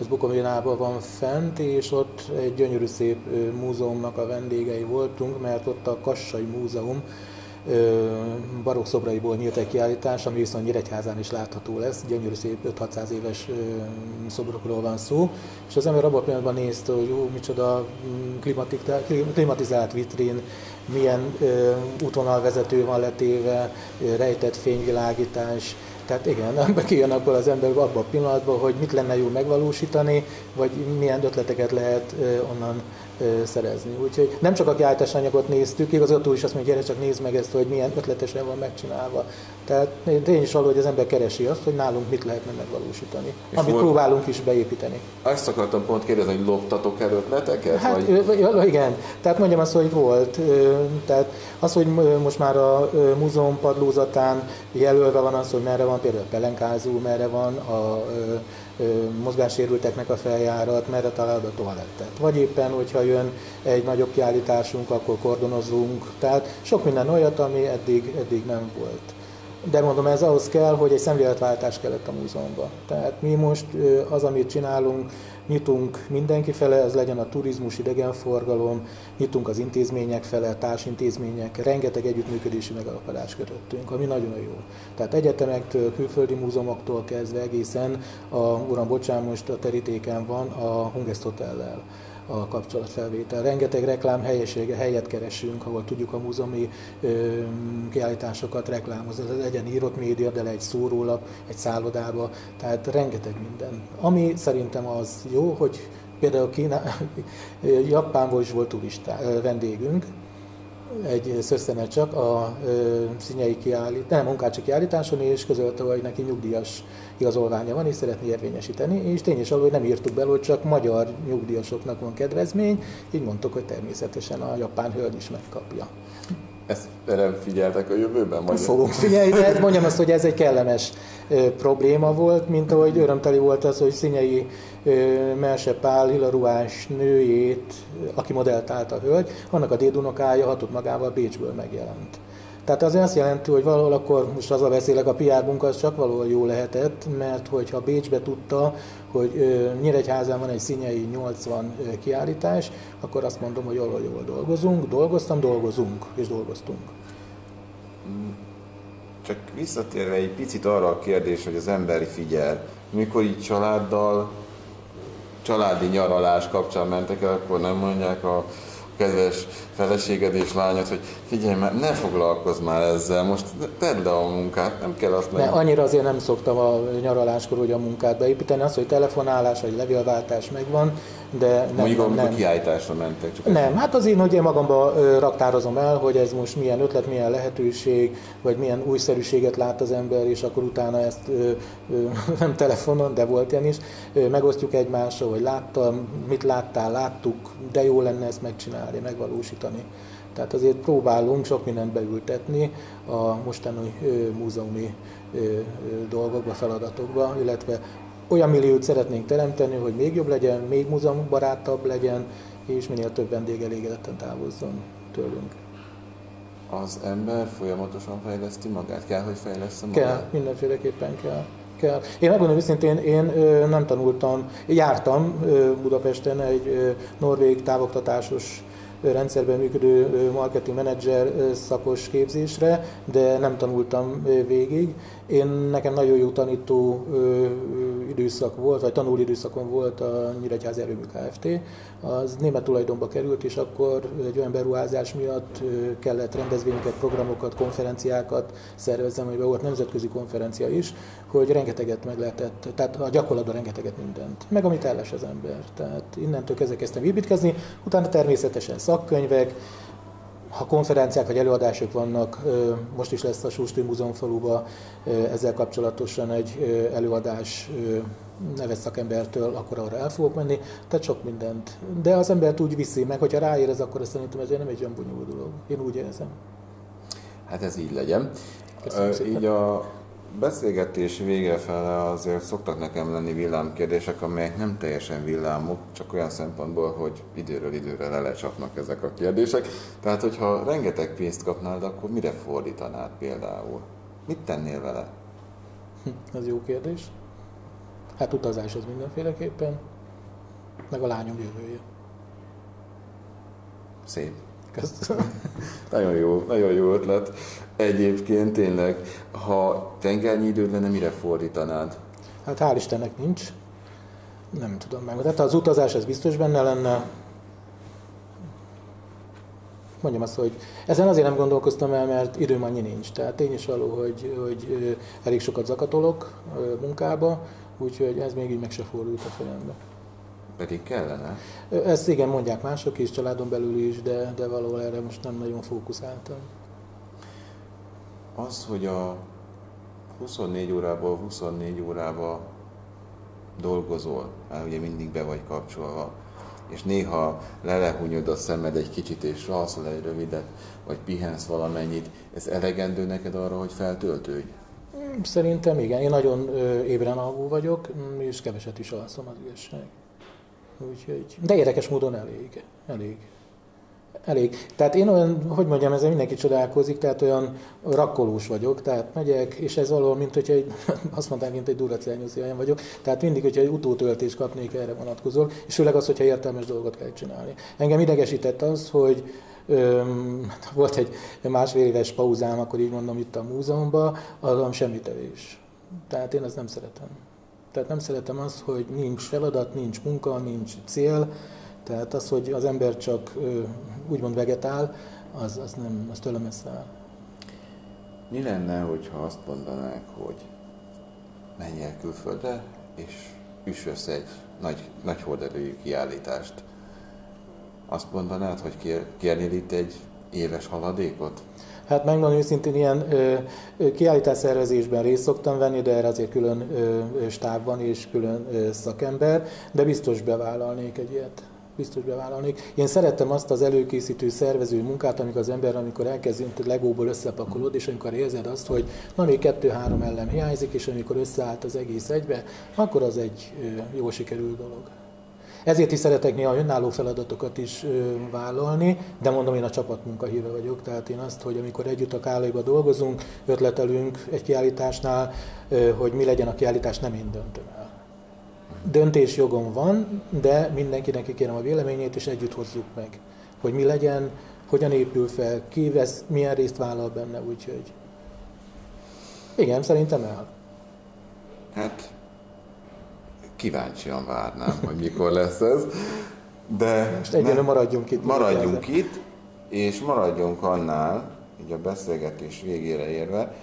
ez Bukovinában van fent, és ott egy gyönyörű szép múzeumnak a vendégei voltunk, mert ott a Kassai Múzeum barokk szobraiból nyílt egy kiállítás, ami viszont Nyíregyházán is látható lesz, gyönyörű szép 5-600 éves szobrokról van szó, és az ember abban a pillanatban nézte, hogy jó, micsoda mm, klimatizált vitrin, milyen útvonalvezető van letéve, rejtett fényvilágítás, tehát igen, kijön abból az ember abban a pillanatban, hogy mit lenne jó megvalósítani, vagy milyen ötleteket lehet onnan szerezni. Úgyhogy nem csak a kiállítás anyagot néztük, igazgató is azt mondja, gyere csak nézd meg ezt, hogy milyen ötletesen van megcsinálva. Tehát tény is valahogy az ember keresi azt, hogy nálunk mit lehetne megvalósítani, És amit volt... próbálunk is beépíteni. Azt akartam pont kérdezni, hogy loptatok el ötleteket? Hát vagy... igen, tehát mondjam azt, hogy volt. Tehát az, hogy most már a múzeum padlózatán jelölve van az, hogy merre van például a pelenkázó, merre van a mozgássérülteknek a feljárat, merre találod a toalettet. Vagy éppen, hogyha jön egy nagyobb kiállításunk, akkor kordonozunk. Tehát sok minden olyat, ami eddig, eddig nem volt. De mondom, ez ahhoz kell, hogy egy szemléletváltás kellett a múzeumban. Tehát mi most az, amit csinálunk, nyitunk mindenki fele, ez legyen a turizmus, idegenforgalom, nyitunk az intézmények fele, társintézmények, rengeteg együttműködési megalapodás kötöttünk, ami nagyon jó. Tehát egyetemektől, külföldi múzeumoktól kezdve egészen, a, uram, bocsánat, most a terítéken van a Hungest Hotellel a kapcsolatfelvétel. Rengeteg reklám helyesége, helyet keresünk, ahol tudjuk a múzeumi ö, kiállításokat reklámozni. Legyen írott média, de egy szórólap, egy szállodába, tehát rengeteg minden. Ami szerintem az jó, hogy például Kína, Japánból is volt turista, vendégünk, egy szösszenet csak a színyei kiállít, nem munkácsi kiállításon, és közölte, hogy neki nyugdíjas igazolványa van, és szeretné érvényesíteni, és tény is hogy nem írtuk bele, hogy csak magyar nyugdíjasoknak van kedvezmény, így mondtuk, hogy természetesen a japán hölgy is megkapja. Ezt erre figyeltek a jövőben? Vagy Fogunk figyelni, de mondjam azt, hogy ez egy kellemes ö, probléma volt, mint ahogy örömteli volt az, hogy Színyei Merse Pál hilaruás nőjét, aki modellt állt a hölgy, annak a dédunokája hatott magával Bécsből megjelent. Tehát az azt jelenti, hogy valahol akkor, most az a beszélek, a PR munka az csak valahol jó lehetett, mert hogyha Bécsbe tudta, hogy Nyíregyházán van egy színyei 80 kiállítás, akkor azt mondom, hogy jól, jól dolgozunk, dolgoztam, dolgozunk, és dolgoztunk. Csak visszatérve egy picit arra a kérdés, hogy az emberi figyel, mikor így családdal, családi nyaralás kapcsán mentek el, akkor nem mondják a kedves feleséged és lányod, hogy figyelj már, ne foglalkozz már ezzel, most tedd le a munkát, nem kell azt meg... Annyira azért nem szoktam a nyaraláskor hogy a munkát beépíteni, az, hogy telefonálás vagy levélváltás megvan, de nem. Mondjuk, nem, amikor nem. kiállításra mentek. Csak nem, hát az én, hogy én magamba raktározom el, hogy ez most milyen ötlet, milyen lehetőség, vagy milyen újszerűséget lát az ember, és akkor utána ezt ö, ö, nem telefonon, de volt ilyen is, ö, megosztjuk egymással, hogy láttam, mit láttál, láttuk, de jó lenne ezt megcsinálni, megvalósítani. Tehát azért próbálunk sok mindent beültetni a mostani múzeumi dolgokba, feladatokba, illetve olyan milliót szeretnénk teremteni, hogy még jobb legyen, még múzeumbarátabb legyen, és minél több vendég elégedetten távozzon tőlünk. Az ember folyamatosan fejleszti magát? Kell, hogy fejleszte magát? Kell, mindenféleképpen kell. kell. Én megmondom őszintén, én ö, nem tanultam, jártam ö, Budapesten egy ö, norvég távoktatásos rendszerben működő marketing menedzser szakos képzésre, de nem tanultam végig. Én nekem nagyon jó tanító időszak volt, vagy tanuló időszakom volt a Nyíregyházi Erőmű Kft. Az német tulajdonba került, és akkor egy olyan beruházás miatt kellett rendezvényeket, programokat, konferenciákat szervezzem, amiben volt nemzetközi konferencia is, hogy rengeteget meg lehetett, tehát a gyakorlatban rengeteget mindent, meg amit elles az ember. Tehát innentől kezdve kezdtem építkezni, utána természetesen szakkönyvek, ha konferenciák vagy előadások vannak, most is lesz a Sustri Múzeum faluba ezzel kapcsolatosan egy előadás neves szakembertől, akkor arra el fogok menni, tehát sok mindent. De az embert úgy viszi meg, hogyha ráérez, akkor szerintem ez nem egy olyan bonyolult dolog. Én úgy érzem. Hát ez így legyen. Köszönöm szépen. Így a beszélgetés vége fele azért szoktak nekem lenni villámkérdések, amelyek nem teljesen villámok, csak olyan szempontból, hogy időről időre lelecsapnak ezek a kérdések. Tehát, hogyha rengeteg pénzt kapnál, akkor mire fordítanád például? Mit tennél vele? Hm, Ez jó kérdés. Hát utazás az mindenféleképpen, meg a lányom jövője. Szép. Köszönöm. Nagyon jó, nagyon jó ötlet. Egyébként tényleg, ha tengernyi időd lenne, mire fordítanád? Hát hál' Istennek nincs. Nem tudom meg. Tehát az utazás ez biztos benne lenne. Mondjam azt, hogy ezen azért nem gondolkoztam el, mert időm annyi nincs. Tehát tény is való, hogy, hogy elég sokat zakatolok munkába, úgyhogy ez még így meg se fordult a fejembe. Pedig kellene. Ezt igen, mondják mások is, családon belül is, de, de valahol erre most nem nagyon fókuszáltam. Az, hogy a 24 órából 24 órába dolgozol, már ugye mindig be vagy kapcsolva, és néha lelehunyod a szemed egy kicsit, és alszol egy rövidet, vagy pihensz valamennyit, ez elegendő neked arra, hogy feltöltődj? Szerintem igen, én nagyon ébren alvó vagyok, és keveset is alszom az igazság. Úgyhogy, de érdekes módon elég, elég. Elég. Tehát én olyan, hogy mondjam, ezzel mindenki csodálkozik, tehát olyan rakkolós vagyok, tehát megyek, és ez valahol, mint hogyha egy, azt mondták, mint egy duracányoszi olyan vagyok, tehát mindig, hogyha egy utótöltést kapnék erre vonatkozóan, és főleg az, hogyha értelmes dolgot kell csinálni. Engem idegesített az, hogy Öm, volt egy másfél éves pauzám, akkor így mondom itt a múzeumban, az semmi tevés. Tehát én ezt nem szeretem. Tehát nem szeretem azt, hogy nincs feladat, nincs munka, nincs cél, tehát az, hogy az ember csak úgymond vegetál, az, az, nem, az tőlem messze áll. Mi lenne, hogyha azt mondanák, hogy menj el külföldre, és üss össze egy nagy, nagy horderejű kiállítást? Azt mondanád, hogy kér, kérnél itt egy éves haladékot? Hát megmondom őszintén, ilyen kiállításszervezésben részt szoktam venni, de erre azért külön stáb van és külön szakember, de biztos bevállalnék egy ilyet. Biztos bevállalnék. Én szerettem azt az előkészítő, szervező munkát, amikor az ember, amikor elkezdünk legóból összepakolod, és amikor érzed azt, hogy na még kettő-három ellen hiányzik, és amikor összeállt az egész egybe, akkor az egy ö, jól sikerült dolog. Ezért is szeretek néha önálló feladatokat is vállalni, de mondom, én a csapatmunka híve vagyok, tehát én azt, hogy amikor együtt a Kállaiba dolgozunk, ötletelünk egy kiállításnál, hogy mi legyen a kiállítás, nem én döntöm el. Döntésjogom van, de mindenkinek kikérem a véleményét, és együtt hozzuk meg, hogy mi legyen, hogyan épül fel, ki vesz, milyen részt vállal benne, úgyhogy igen, szerintem el. Hát kíváncsian várnám, hogy mikor lesz ez. De Most egyelőre maradjunk itt. Maradjunk itt, és maradjunk annál, így a beszélgetés végére érve,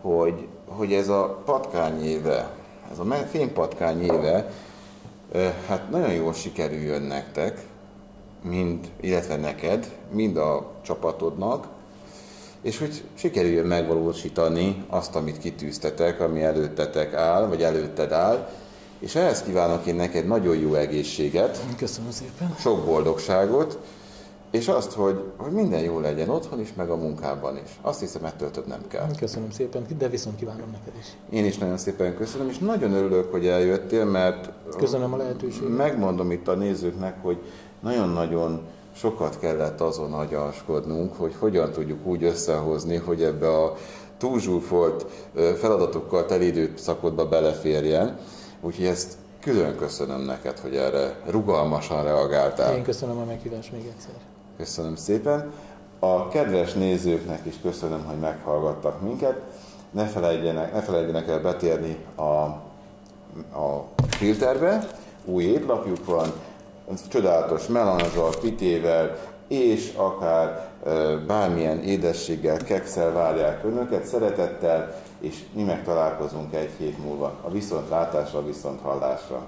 hogy, hogy ez a patkány éve, ez a fénypatkány éve Hát nagyon jól sikerüljön nektek, mind, illetve neked, mind a csapatodnak, és hogy sikerüljön megvalósítani azt, amit kitűztetek, ami előttetek áll, vagy előtted áll, és ehhez kívánok én neked nagyon jó egészséget. Köszönöm szépen. Sok boldogságot, és azt, hogy, hogy minden jó legyen otthon is, meg a munkában is. Azt hiszem, ettől több nem kell. Köszönöm szépen, de viszont kívánom neked is. Én is nagyon szépen köszönöm, és nagyon örülök, hogy eljöttél, mert köszönöm a lehetőséget. Megmondom itt a nézőknek, hogy nagyon-nagyon sokat kellett azon agyaskodnunk, hogy hogyan tudjuk úgy összehozni, hogy ebbe a túlzsúfolt feladatokkal teli időszakodba beleférjen. Úgyhogy ezt külön köszönöm neked, hogy erre rugalmasan reagáltál. Én köszönöm a meghívást még egyszer. Köszönöm szépen. A kedves nézőknek is köszönöm, hogy meghallgattak minket. Ne felejtjenek, ne felejtjenek el betérni a, a filterbe. Új étlapjuk van, csodálatos melanzsal, pitével, és akár bármilyen édességgel, kekszel várják önöket szeretettel, és mi megtalálkozunk egy hét múlva. A viszontlátásra, viszont hallásra.